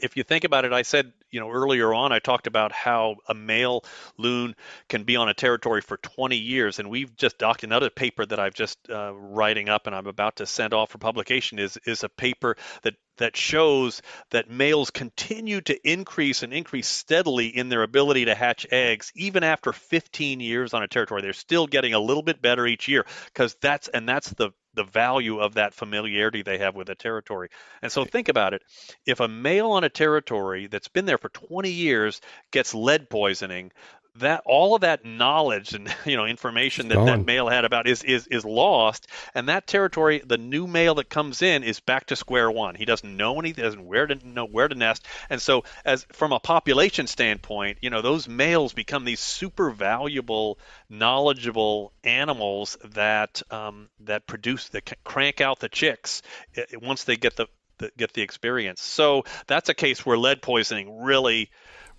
if you think about it, I said, you know, earlier on, I talked about how a male loon can be on a territory for 20 years, and we've just docked another paper that I've just uh, writing up and I'm about to send off for publication is is a paper that that shows that males continue to increase and increase steadily in their ability to hatch eggs even after 15 years on a territory. They're still getting a little bit better each year because that's and that's the the value of that familiarity they have with a territory. And so think about it. If a male on a territory that's been there for 20 years gets lead poisoning, that all of that knowledge and you know information that that male had about is is is lost. And that territory the new male that comes in is back to square one. He doesn't know anything doesn't where to know where to nest. And so as from a population standpoint you know those males become these super valuable knowledgeable animals that um, that produce that crank out the chicks once they get the the get the experience. So that's a case where lead poisoning really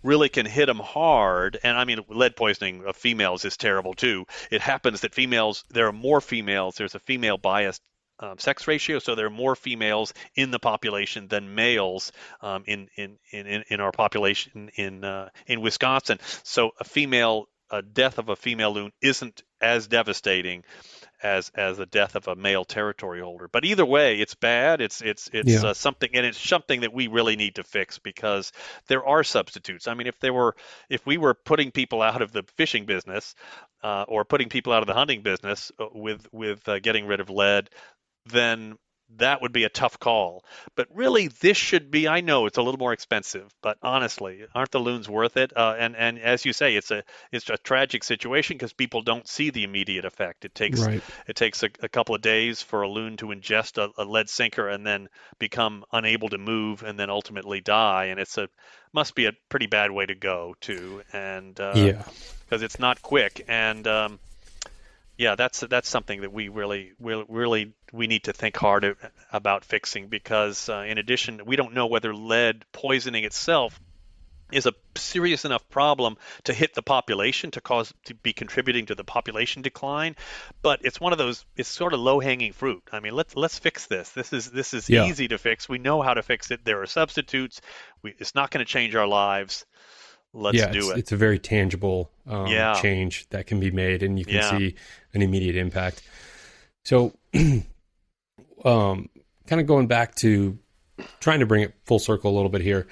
really can hit them hard. And I mean, lead poisoning of females is terrible too. It happens that females, there are more females, there's a female biased um, sex ratio, so there are more females in the population than males um, in, in, in, in our population in, uh, in Wisconsin. So a female, a death of a female loon isn't as devastating as as the death of a male territory holder. But either way, it's bad. It's it's it's yeah. uh, something, and it's something that we really need to fix because there are substitutes. I mean, if there were, if we were putting people out of the fishing business uh, or putting people out of the hunting business uh, with with uh, getting rid of lead, then that would be a tough call. But really, this should be. I know it's a little more expensive, but honestly, aren't the loons worth it? Uh, and and as you say, it's a it's a tragic situation because people don't see the immediate effect. It takes right. it takes a, a, couple of days for a loon to ingest a, a, lead sinker and then become unable to move and then ultimately die. And it's a must be a pretty bad way to go too. And uh, yeah, because it's not quick and. Um, yeah, that's that's something that we really, really, really we need to think hard about fixing because, uh, in addition, we don't know whether lead poisoning itself is a serious enough problem to hit the population to cause to be contributing to the population decline but it's one of those it's sort of low hanging fruit. I mean let's let's fix this. This is this is yeah. easy to fix. We know how to fix it. There are substitutes. We, it's not going to change our lives let's yeah, do it's, it. It's a very tangible um, yeah. change that can be made, and you can yeah. see an immediate impact. So, um, kind of going back to trying to bring it full circle a little bit here,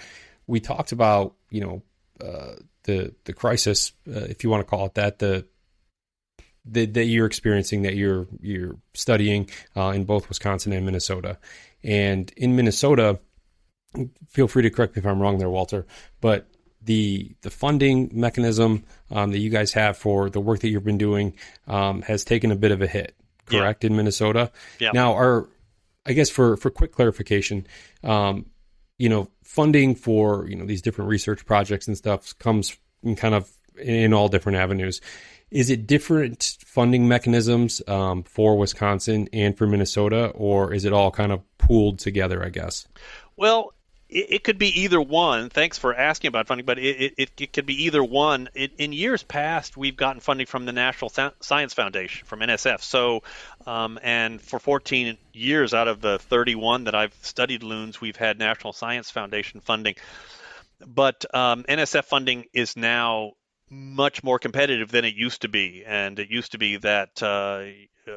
we talked about you know uh, the the crisis, uh, if you want to call it that, the that, that you're experiencing, that you're you're studying uh, in both Wisconsin and Minnesota, and in Minnesota, feel free to correct me if I'm wrong there, Walter, but the the funding mechanism um, that you guys have for the work that you've been doing um, has taken a bit of a hit, correct, yeah. in Minnesota. Yeah. Now, our I guess for for quick clarification, um, you know, funding for you know these different research projects and stuff comes in kind of in all different avenues. Is it different funding mechanisms um, for Wisconsin and for Minnesota, or is it all kind of pooled together? I guess. Well, it, it, could be either one. Thanks for asking about funding, but it, it, it could be either one. It, in years past, we've gotten funding from the National Science Foundation, from NSF. So, um, and for 14 years out of the 31 that I've studied loons, we've had National Science Foundation funding. But um, NSF funding is now much more competitive than it used to be, and it used to be that uh,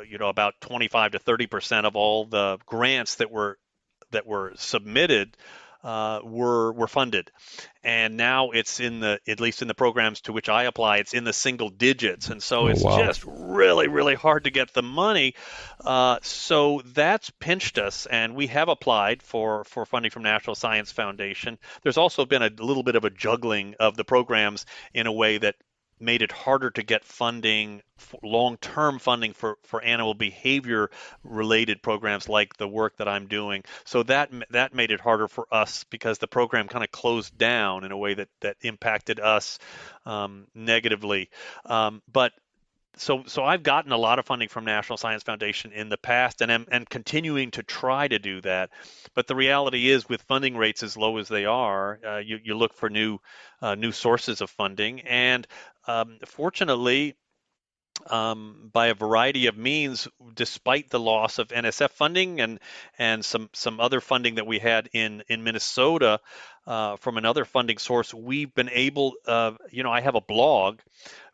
you know about 25 to 30 percent of all the grants that were that were submitted uh, were were funded, and now it's in the at least in the programs to which I apply, it's in the single digits, and so oh, it's wow. just really really hard to get the money. Uh, so that's pinched us, and we have applied for for funding from National Science Foundation. There's also been a little bit of a juggling of the programs in a way that made it harder to get funding, long-term funding for, for animal behavior related programs like the work that I'm doing. So that that made it harder for us because the program kind of closed down in a way that that impacted us um, negatively. Um, but so so I've gotten a lot of funding from National Science Foundation in the past and am and continuing to try to do that. But the reality is, with funding rates as low as they are, uh, you you look for new uh, new sources of funding, and um, fortunately, um, by a variety of means, despite the loss of NSF funding and and some some other funding that we had in in Minnesota uh, from another funding source, we've been able. Uh, you know, I have a blog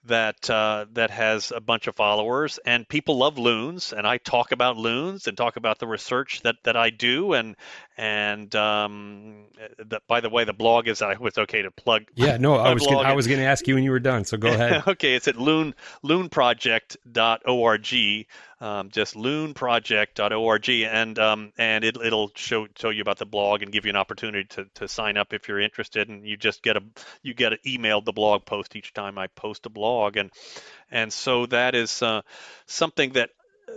that uh, that has a bunch of followers, and people love loons, and I talk about loons and talk about the research that, that I do, and and um, the, by the way, the blog is I was okay to plug. Yeah, no, I was gonna, I was going to ask you when you were done, so go ahead. okay, it's at loon loonproject.org um, just loonproject.org, and um, and it, it'll show show you about the blog and give you an opportunity to, to sign up if you're interested. And you just get a you get an emailed the blog post each time I post a blog, and and so that is uh, something that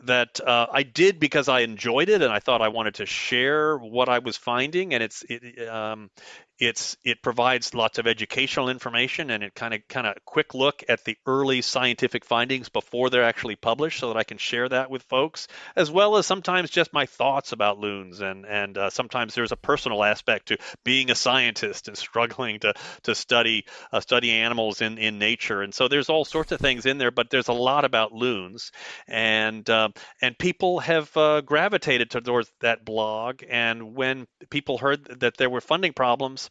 that uh, I did because I enjoyed it and I thought I wanted to share what I was finding, and it's it, um, it's it provides lots of educational information and it kind of kind of quick look at the early scientific findings before they're actually published, so that I can share that with folks, as well as sometimes just my thoughts about loons and and uh, sometimes there's a personal aspect to being a scientist and struggling to to study uh, study animals in in nature, and so there's all sorts of things in there, but there's a lot about loons, and uh, and people have uh, gravitated towards that blog, and when people heard that there were funding problems.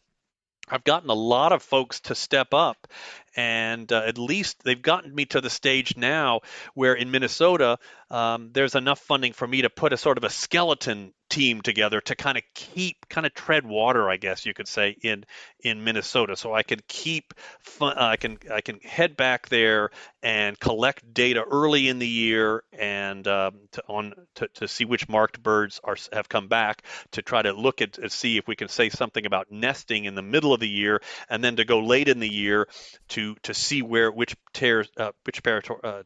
I've gotten a lot of folks to step up, and uh, at least they've gotten me to the stage now where in Minnesota um, there's enough funding for me to put a sort of a skeleton team together to kind of keep kind of tread water i guess you could say in in minnesota. So i can keep uh, i can i can head back there and collect data early in the year and um, to, on to, to see which marked birds are have come back to try to look at to see if we can say something about nesting in the middle of the year and then to go late in the year to to see where which uh, which uh,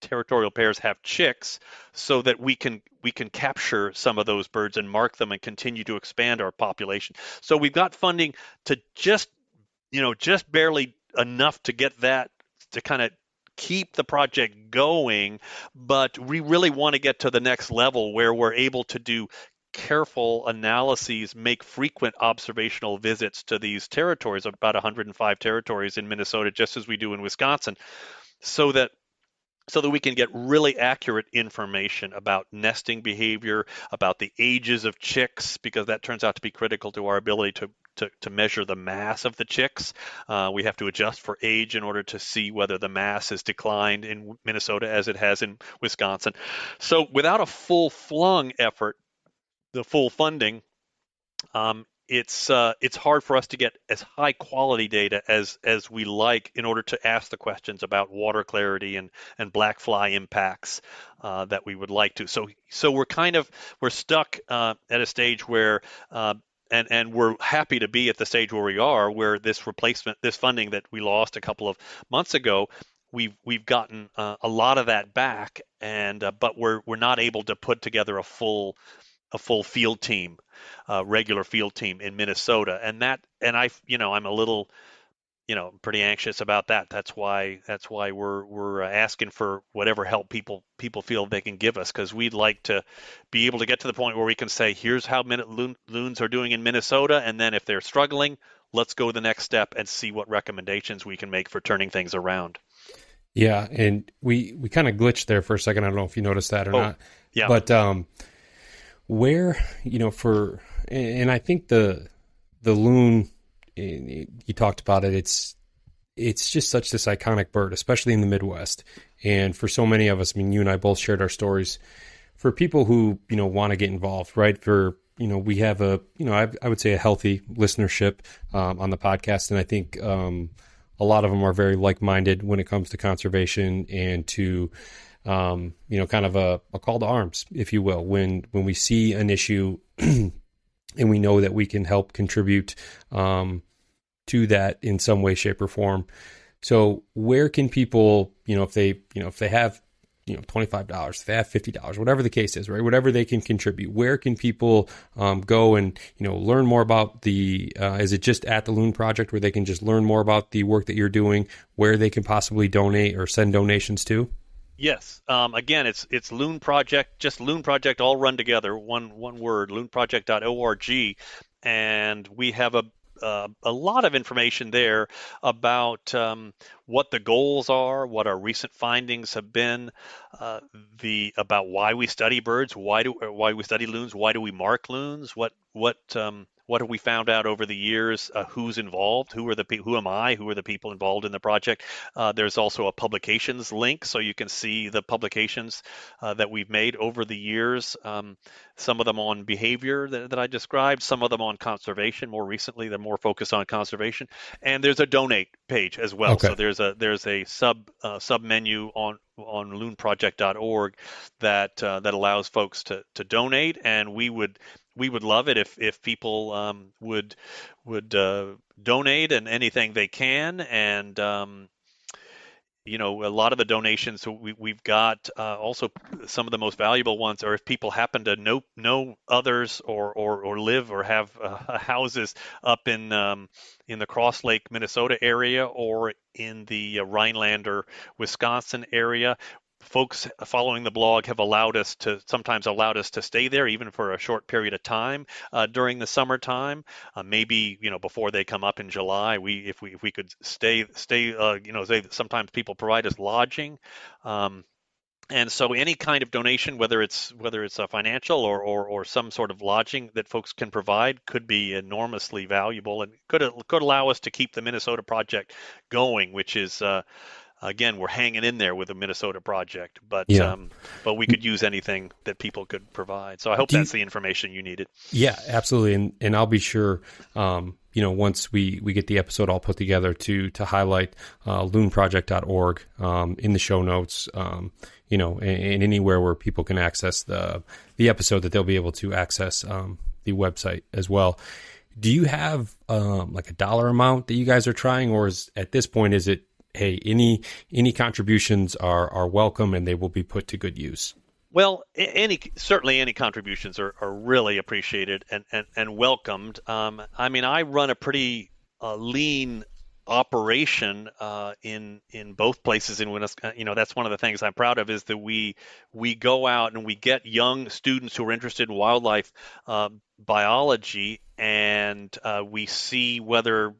territorial pairs have chicks so that we can we can capture some of those birds and mark them and continue to expand our population. So we've got funding to just you know just barely enough to get that to kind of keep the project going, but we really want to get to the next level where we're able to do careful analyses, make frequent observational visits to these territories, about 105 territories in Minnesota, just as we do in Wisconsin, so that so that we can get really accurate information about nesting behavior, about the ages of chicks, because that turns out to be critical to our ability to to, to measure the mass of the chicks. Uh, we have to adjust for age in order to see whether the mass has declined in Minnesota as it has in Wisconsin. So, without a full flung effort, the full funding, um, it's uh, it's hard for us to get as high quality data as as we like in order to ask the questions about water clarity and and black fly impacts uh, that we would like to. So so we're kind of we're stuck uh, at a stage where. Uh, and, and we're happy to be at the stage where we are, where this replacement, this funding that we lost a couple of months ago, we've we've gotten uh, a lot of that back, and uh, but we're we're not able to put together a full a full field team, uh, regular field team in Minnesota, and that and I you know I'm a little you know pretty anxious about that. That's why that's why we're we're asking for whatever help people people feel they can give us because we'd like to be able to get to the point where we can say here's how loon, loons are doing in Minnesota, and then if they're struggling, let's go the next step and see what recommendations we can make for turning things around. Yeah, and we we kind of glitched there for a second. I don't know if you noticed that or oh, not. Yeah, but um where you know for and I think the the loon you talked about it it's it's just such this iconic bird especially in the Midwest. And for so many of us I mean you and I both shared our stories. For people who you know want to get involved right for you know we have a you know I, I would say a healthy listenership um, on the podcast. And I think um, a lot of them are very like-minded when it comes to conservation and to um, you know, kind of a, a, call to arms, if you will, when when we see an issue and we know that we can help contribute um, to that in some way, shape, or form. So, where can people, you know, if they, you know, if they have, you know, twenty five dollars, if they have fifty dollars, whatever the case is, right? Whatever they can contribute, where can people um, go and you know learn more about the? Uh, is it just at the Loon Project where they can just learn more about the work that you're doing? Where they can possibly donate or send donations to? Yes. Um, again, it's it's Loon Project, just Loon Project, all run together, one one word, loonproject.org, and we have a uh, a lot of information there about um, what the goals are, what our recent findings have been, uh, the about why we study birds, why do why we study loons, why do we mark loons, what what um, what have we found out over the years? Uh, who's involved? Who are the who am I? Who are the people involved in the project? Uh, there's also a publications link, so you can see the publications uh, that we've made over the years. Um, some of them on behavior that, that, I described, some of them on conservation. More recently, they're more focused on conservation. And there's a donate page as well. Okay. So there's a there's a sub uh, sub menu on on loonproject.org that uh, that allows folks to to donate, and we would we would love it if if people um, would would uh, donate and anything they can. And um, you know, a lot of the donations we, we've got, uh, also some of the most valuable ones are if people happen to know know others or or, or live or have uh, houses up in um, in the Cross Lake, Minnesota area or in the uh, Rhinelander, Wisconsin area folks following the blog have allowed us to sometimes allowed us to stay there even for a short period of time uh, during the summertime. Uh, maybe you know before they come up in July, we if we if we could stay stay uh, you know they sometimes people provide us lodging. Um, and so any kind of donation whether it's whether it's a financial or, or, or some sort of lodging that folks can provide could be enormously valuable and could could allow us to keep the Minnesota project going which is uh, again, we're hanging in there with the Minnesota project, but yeah. um, but we could use anything that people could provide. So I hope that's the information you needed. Yeah, absolutely, and and I'll be sure. Um, you know, once we, we get the episode all put together to to highlight uh, loonproject.org um, in the show notes, um, you know, and, and, anywhere where people can access the the episode that they'll be able to access um, the website as well. Do you have um, like a dollar amount that you guys are trying, or is at this point is it hey, any any contributions are are welcome and they will be put to good use. Well, any certainly any contributions are, are really appreciated and and, and welcomed. Um, I mean, I run a pretty uh, lean operation uh, in in both places in Wisconsin. You know, that's one of the things I'm proud of is that we we go out and we get young students who are interested in wildlife uh, biology, and uh, we see whether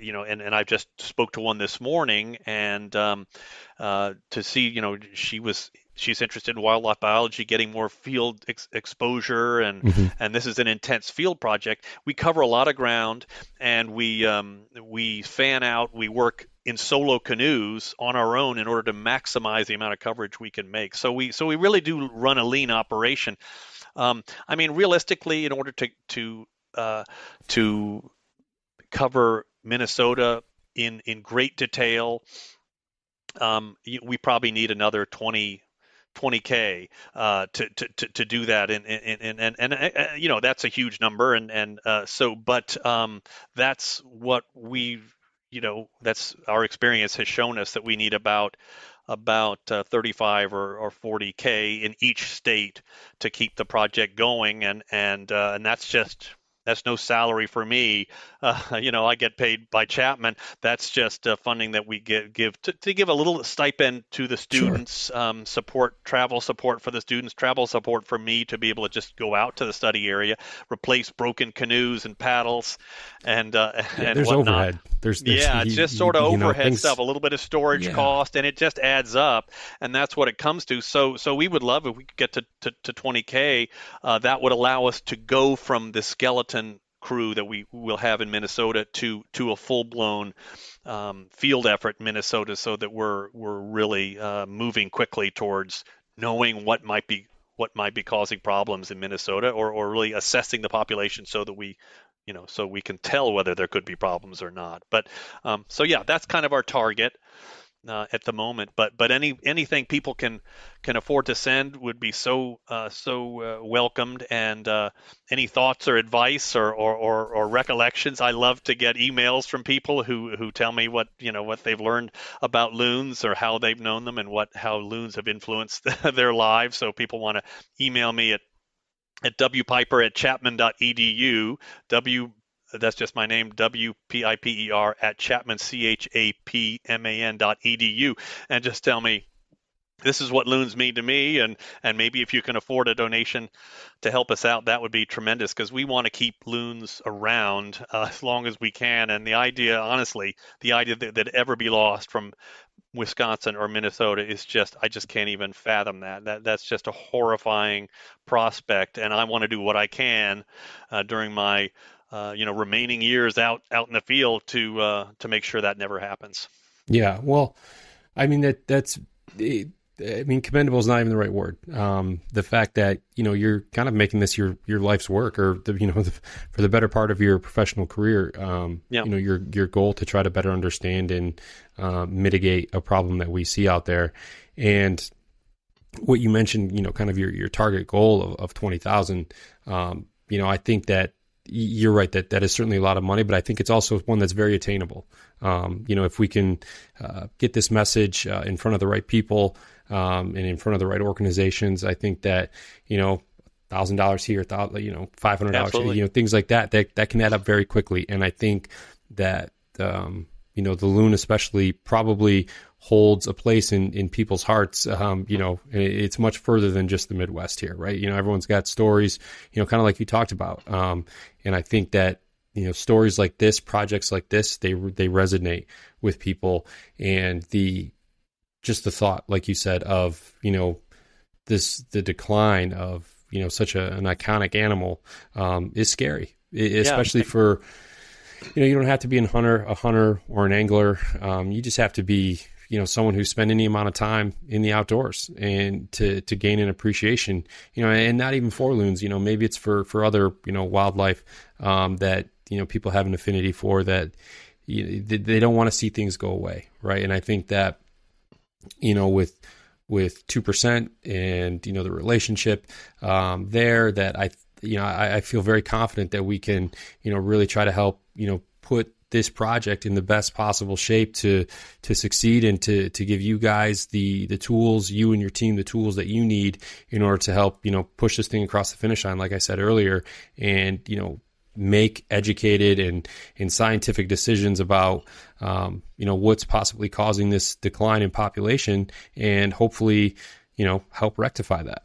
you know, and, and I just spoke to one this morning, and um, uh, to see, you know, she was she's interested in wildlife biology, getting more field ex- exposure, and mm-hmm. and this is an intense field project. We cover a lot of ground, and we um, we fan out. We work in solo canoes on our own in order to maximize the amount of coverage we can make. So we so we really do run a lean operation. Um, I mean, realistically, in order to to uh, to cover Minnesota in in great detail. Um, we probably need another 20 20k uh, to, to, to do that and and and and, and uh, you know that's a huge number and and uh, so but um, that's what we you know that's our experience has shown us that we need about about uh, 35 or, or 40k in each state to keep the project going and and uh, and that's just that's no salary for me. Uh, you know, I get paid by Chapman. That's just uh, funding that we give, give to, to, give a little stipend to the students, sure. um, support travel support for the students, travel support for me to be able to just go out to the study area, replace broken canoes and paddles, and uh, yeah, and there's whatnot. overhead. There's, there's yeah, you, just sort of you, overhead know, things... stuff, a little bit of storage yeah. cost, and it just adds up, and that's what it comes to. So so we would love if we could get to to, to 20k. Uh, that would allow us to go from the skeleton crew that we will have in Minnesota to to a full blown um, field effort in Minnesota, so that we're we're really uh, moving quickly towards knowing what might be what might be causing problems in Minnesota, or or really assessing the population so that we you know, so we can tell whether there could be problems or not. But um, so yeah, that's kind of our target uh, at the moment. But but any anything people can can afford to send would be so uh, so uh, welcomed. And uh, any thoughts or advice or, or, or, or, recollections, I love to get emails from people who, who tell me what you know what they've learned about loons or how they've known them and what how loons have influenced their lives. So people want to email me at at wpiper at chapman.edu. That's just my name, W P I P E R at chapman C H A P M A N dot edu, and just tell me this is what loons mean to me and and maybe if you can afford a donation to help us out that would be tremendous because we want to keep loons around uh, as long as we can and the idea honestly the idea that they'd ever be lost from Wisconsin or Minnesota is just I just can't even fathom that. That that's just a horrifying prospect, and I want to do what I can uh, during my uh, you know remaining years out out in the field to uh, to make sure that never happens. Yeah, well, I mean that that's I mean, commendable is not even the right word. Um, the fact that you know you're kind of making this your your life's work, or the, you know, the, for the better part of your professional career. Um, yeah. You know, your your goal to try to better understand and uh, mitigate a problem that we see out there, and what you mentioned, you know, kind of your your target goal of, of twenty thousand. Um, you know, I think that you're right that that is certainly a lot of money, but I think it's also one that's very attainable. Um, you know, if we can uh, get this message uh, in front of the right people um, and in front of the right organizations, I think that you know, thousand dollars here, you know, five hundred dollars, you know, things like that, that that can add up very quickly. And I think that um, you know the loon especially probably holds a place in, in people's hearts. Um, you know, it's much further than just the Midwest here, right? You know, everyone's got stories, you know, kind of like you talked about. Um, and I think that, you know, stories like this, projects like this, they, they resonate with people and the, just the thought, like you said, of, you know, this, the decline of, you know, such a, an iconic animal, um, is scary, especially yeah. for, you know, you don't have to be a hunter, a hunter or an angler. Um, you just have to be, you know someone who spent any amount of time in the outdoors and to to gain an appreciation you know and not even for loons you know maybe it's for for other you know wildlife um, that you know people have an affinity for that you they don't want to see things go away right and i think that you know with with 2% and you know the relationship um, there that i you know I, I feel very confident that we can you know really try to help you know put this project in the best possible shape to to succeed and to to give you guys the the tools you and your team the tools that you need in order to help you know push this thing across the finish line like I said earlier and you know make educated and and scientific decisions about um, you know what's possibly causing this decline in population and hopefully you know help rectify that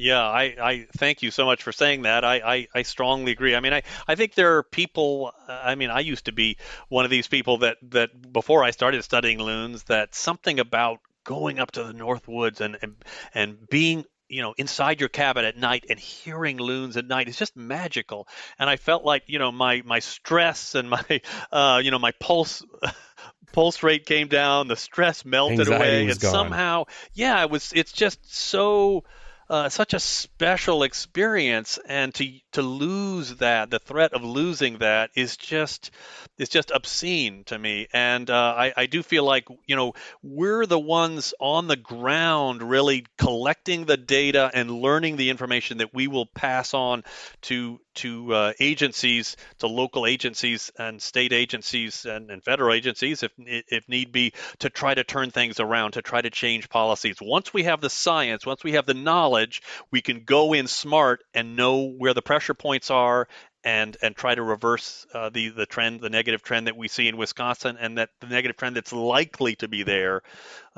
yeah, I, I thank you so much for saying that. I, I, I, strongly agree. I mean, I, I think there are people. I mean, I used to be one of these people that, that before I started studying loons, that something about going up to the North Woods and, and, and being you know inside your cabin at night and hearing loons at night is just magical and i felt like you know my my stress and my uh you know my pulse pulse rate came down the stress melted Anxiety away and gone. somehow yeah it was it's just so uh, such a special experience, and to to lose that, the threat of losing that is just is just obscene to me. And uh, I, I do feel like you know we're the ones on the ground really collecting the data and learning the information that we will pass on to to uh, agencies, to local agencies and state agencies and, and federal agencies, if if need be, to try to turn things around, to try to change policies. Once we have the science, once we have the knowledge, we can go in smart and know where the pressure points are and and try to reverse uh, the the trend, the negative trend that we see in Wisconsin, and that the negative trend that's likely to be there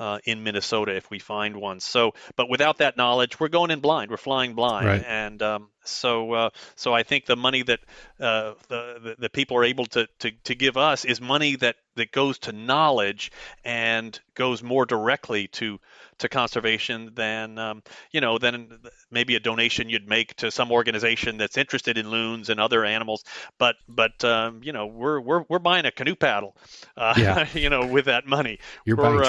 uh, in Minnesota if we find one. So, but without that knowledge, we're going in blind. We're flying blind, right. and um, so uh, so I think the money that uh, the, the, people are able to, to to give us is money that that goes to knowledge and goes more directly to to conservation than um, you know than maybe a donation you'd make to some organization that's interested in loons and other animals. But but um, you know we're we're we're buying a canoe paddle, uh, yeah. you know, with that money. You're we're, buying um,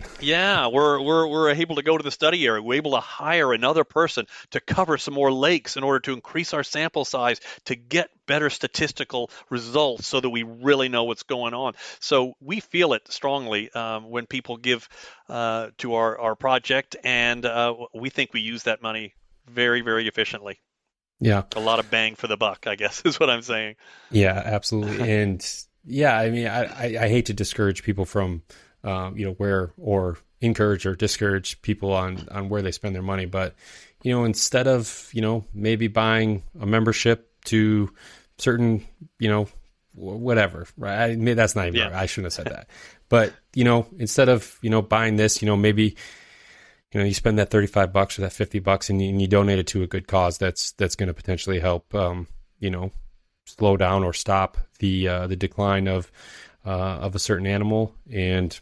transportation. Yeah, we're we're we're able to go to the study area. We're able to hire another person to cover some more lakes in order to increase our sample size to get better statistical results so that we really know what's going on. So we feel it strongly um, when people give uh, to our, our project, and uh, we think we use that money very, very efficiently. Yeah. A lot of bang for the buck, I guess, is what I'm saying. Yeah, absolutely. and yeah, I mean, I, I, I hate to discourage people from, um, you know, where or encourage or discourage people on, on where they spend their money. But, you know, instead of, you know, maybe buying a membership to certain, you know, whatever, right? I, that's not even, yeah. I shouldn't have said that. But, you know, instead of, you know, buying this, you know, maybe, you know, you spend that 35 bucks or that 50 bucks and you, and you donate it to a good cause that's, that's going to potentially help, um, you know, slow down or stop the, uh, the decline of, uh, of a certain animal. And,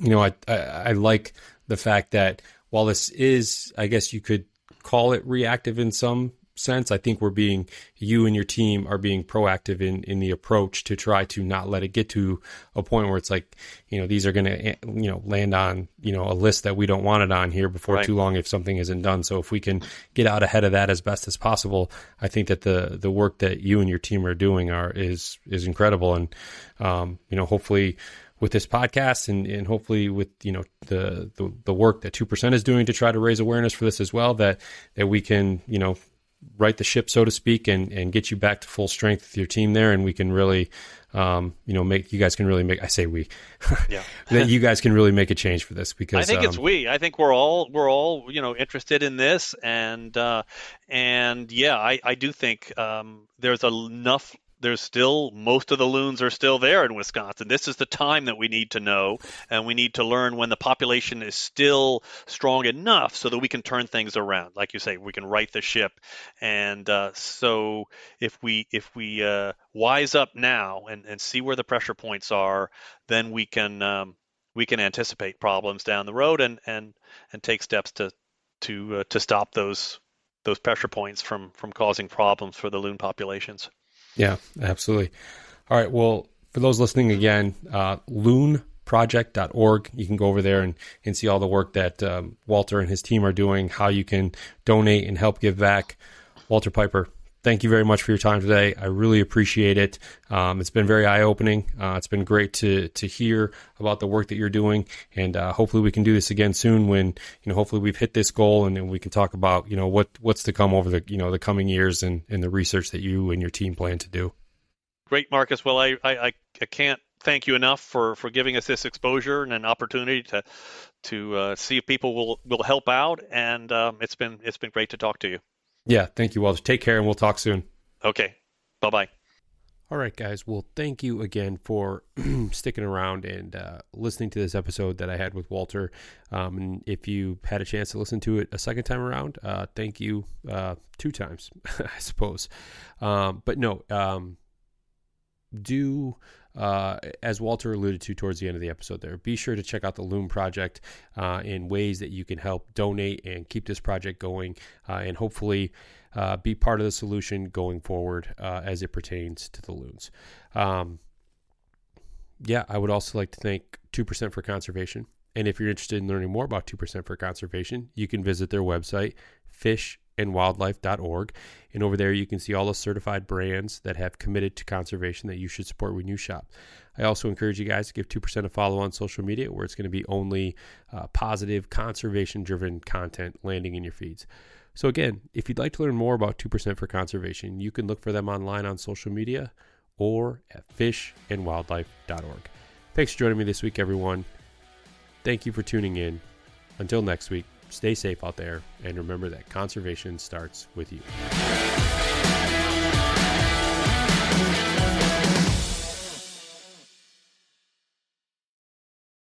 you know, I, I, I like the fact that while this is, I guess you could call it reactive in some sense. I think we're being you and your team are being proactive in in the approach to try to not let it get to a point where it's like you know these are going to you know land on you know a list that we don't want it on here before right. too long if something isn't done. So if we can get out ahead of that as best as possible, I think that the the work that you and your team are doing are is is incredible and um, you know hopefully with this podcast and, and hopefully with you know the, the the work that two percent is doing to try to raise awareness for this as well that that we can you know right the ship, so to speak, and, and get you back to full strength with your team there, and we can really, um, you know, make you guys can really make. I say we, yeah, that you guys can really make a change for this because I think um, it's we. I think we're all we're all you know interested in this, and uh, and yeah, I I do think um, there's enough there's still most of the loons are still there in Wisconsin. This is the time that we need to know, and we need to learn when the population is still strong enough so that we can turn things around. Like you say, we can right the ship, and uh, so if we if we uh, wise up now and, and see where the pressure points are, then we can um, we can anticipate problems down the road and and and take steps to to uh, to stop those those pressure points from from causing problems for the loon populations. Yeah, absolutely. All right. Well, for those listening again, uh, loonproject.org. You can go over there and, and see all the work that um, Walter and his team are doing, how you can donate and help give back. Walter Piper, thank you very much for your time today. I really appreciate it. Um, it's been very eye opening. Uh, it's been great to to hear about the work that you're doing, and uh, hopefully we can do this again soon. When you know, hopefully we've hit this goal, and, and we can talk about you know what what's to come over the you know the coming years and, and the research that you and your team plan to do. Great, Marcus. Well, I I, I can't thank you enough for, for giving us this exposure and an opportunity to to uh, see if people will, will help out. And um, it's been it's been great to talk to you. Yeah, thank you, Walter. Take care, and we'll talk soon. Okay. Bye bye. All right, guys. Well, thank you again for sticking around and uh, listening to this episode that I had with Walter. Um, and if you had a chance to listen to it a second time around, uh, thank you uh, two times, I suppose. Um, but no, um, do uh, as Walter alluded to towards the end of the episode there, be sure to check out the Loon Project uh, in ways that you can help donate and keep this project going uh, and hopefully uh, be part of the solution going forward uh, as it pertains to the loons. Um, yeah, I would also like to thank 2% for Conservation. And if you're interested in learning more about 2% for Conservation, you can visit their website, fish andwildlife.org. And over there, you can see all the certified brands that have committed to conservation that you should support when you shop. I also encourage you guys to give 2% a follow on social media, where it's going to be only uh, positive, conservation driven content landing in your feeds. So, again, if you'd like to learn more about 2% for conservation, you can look for them online on social media or at fishandwildlife.org. Thanks for joining me this week, everyone. Thank you for tuning in. Until next week, stay safe out there, and remember that conservation starts with you.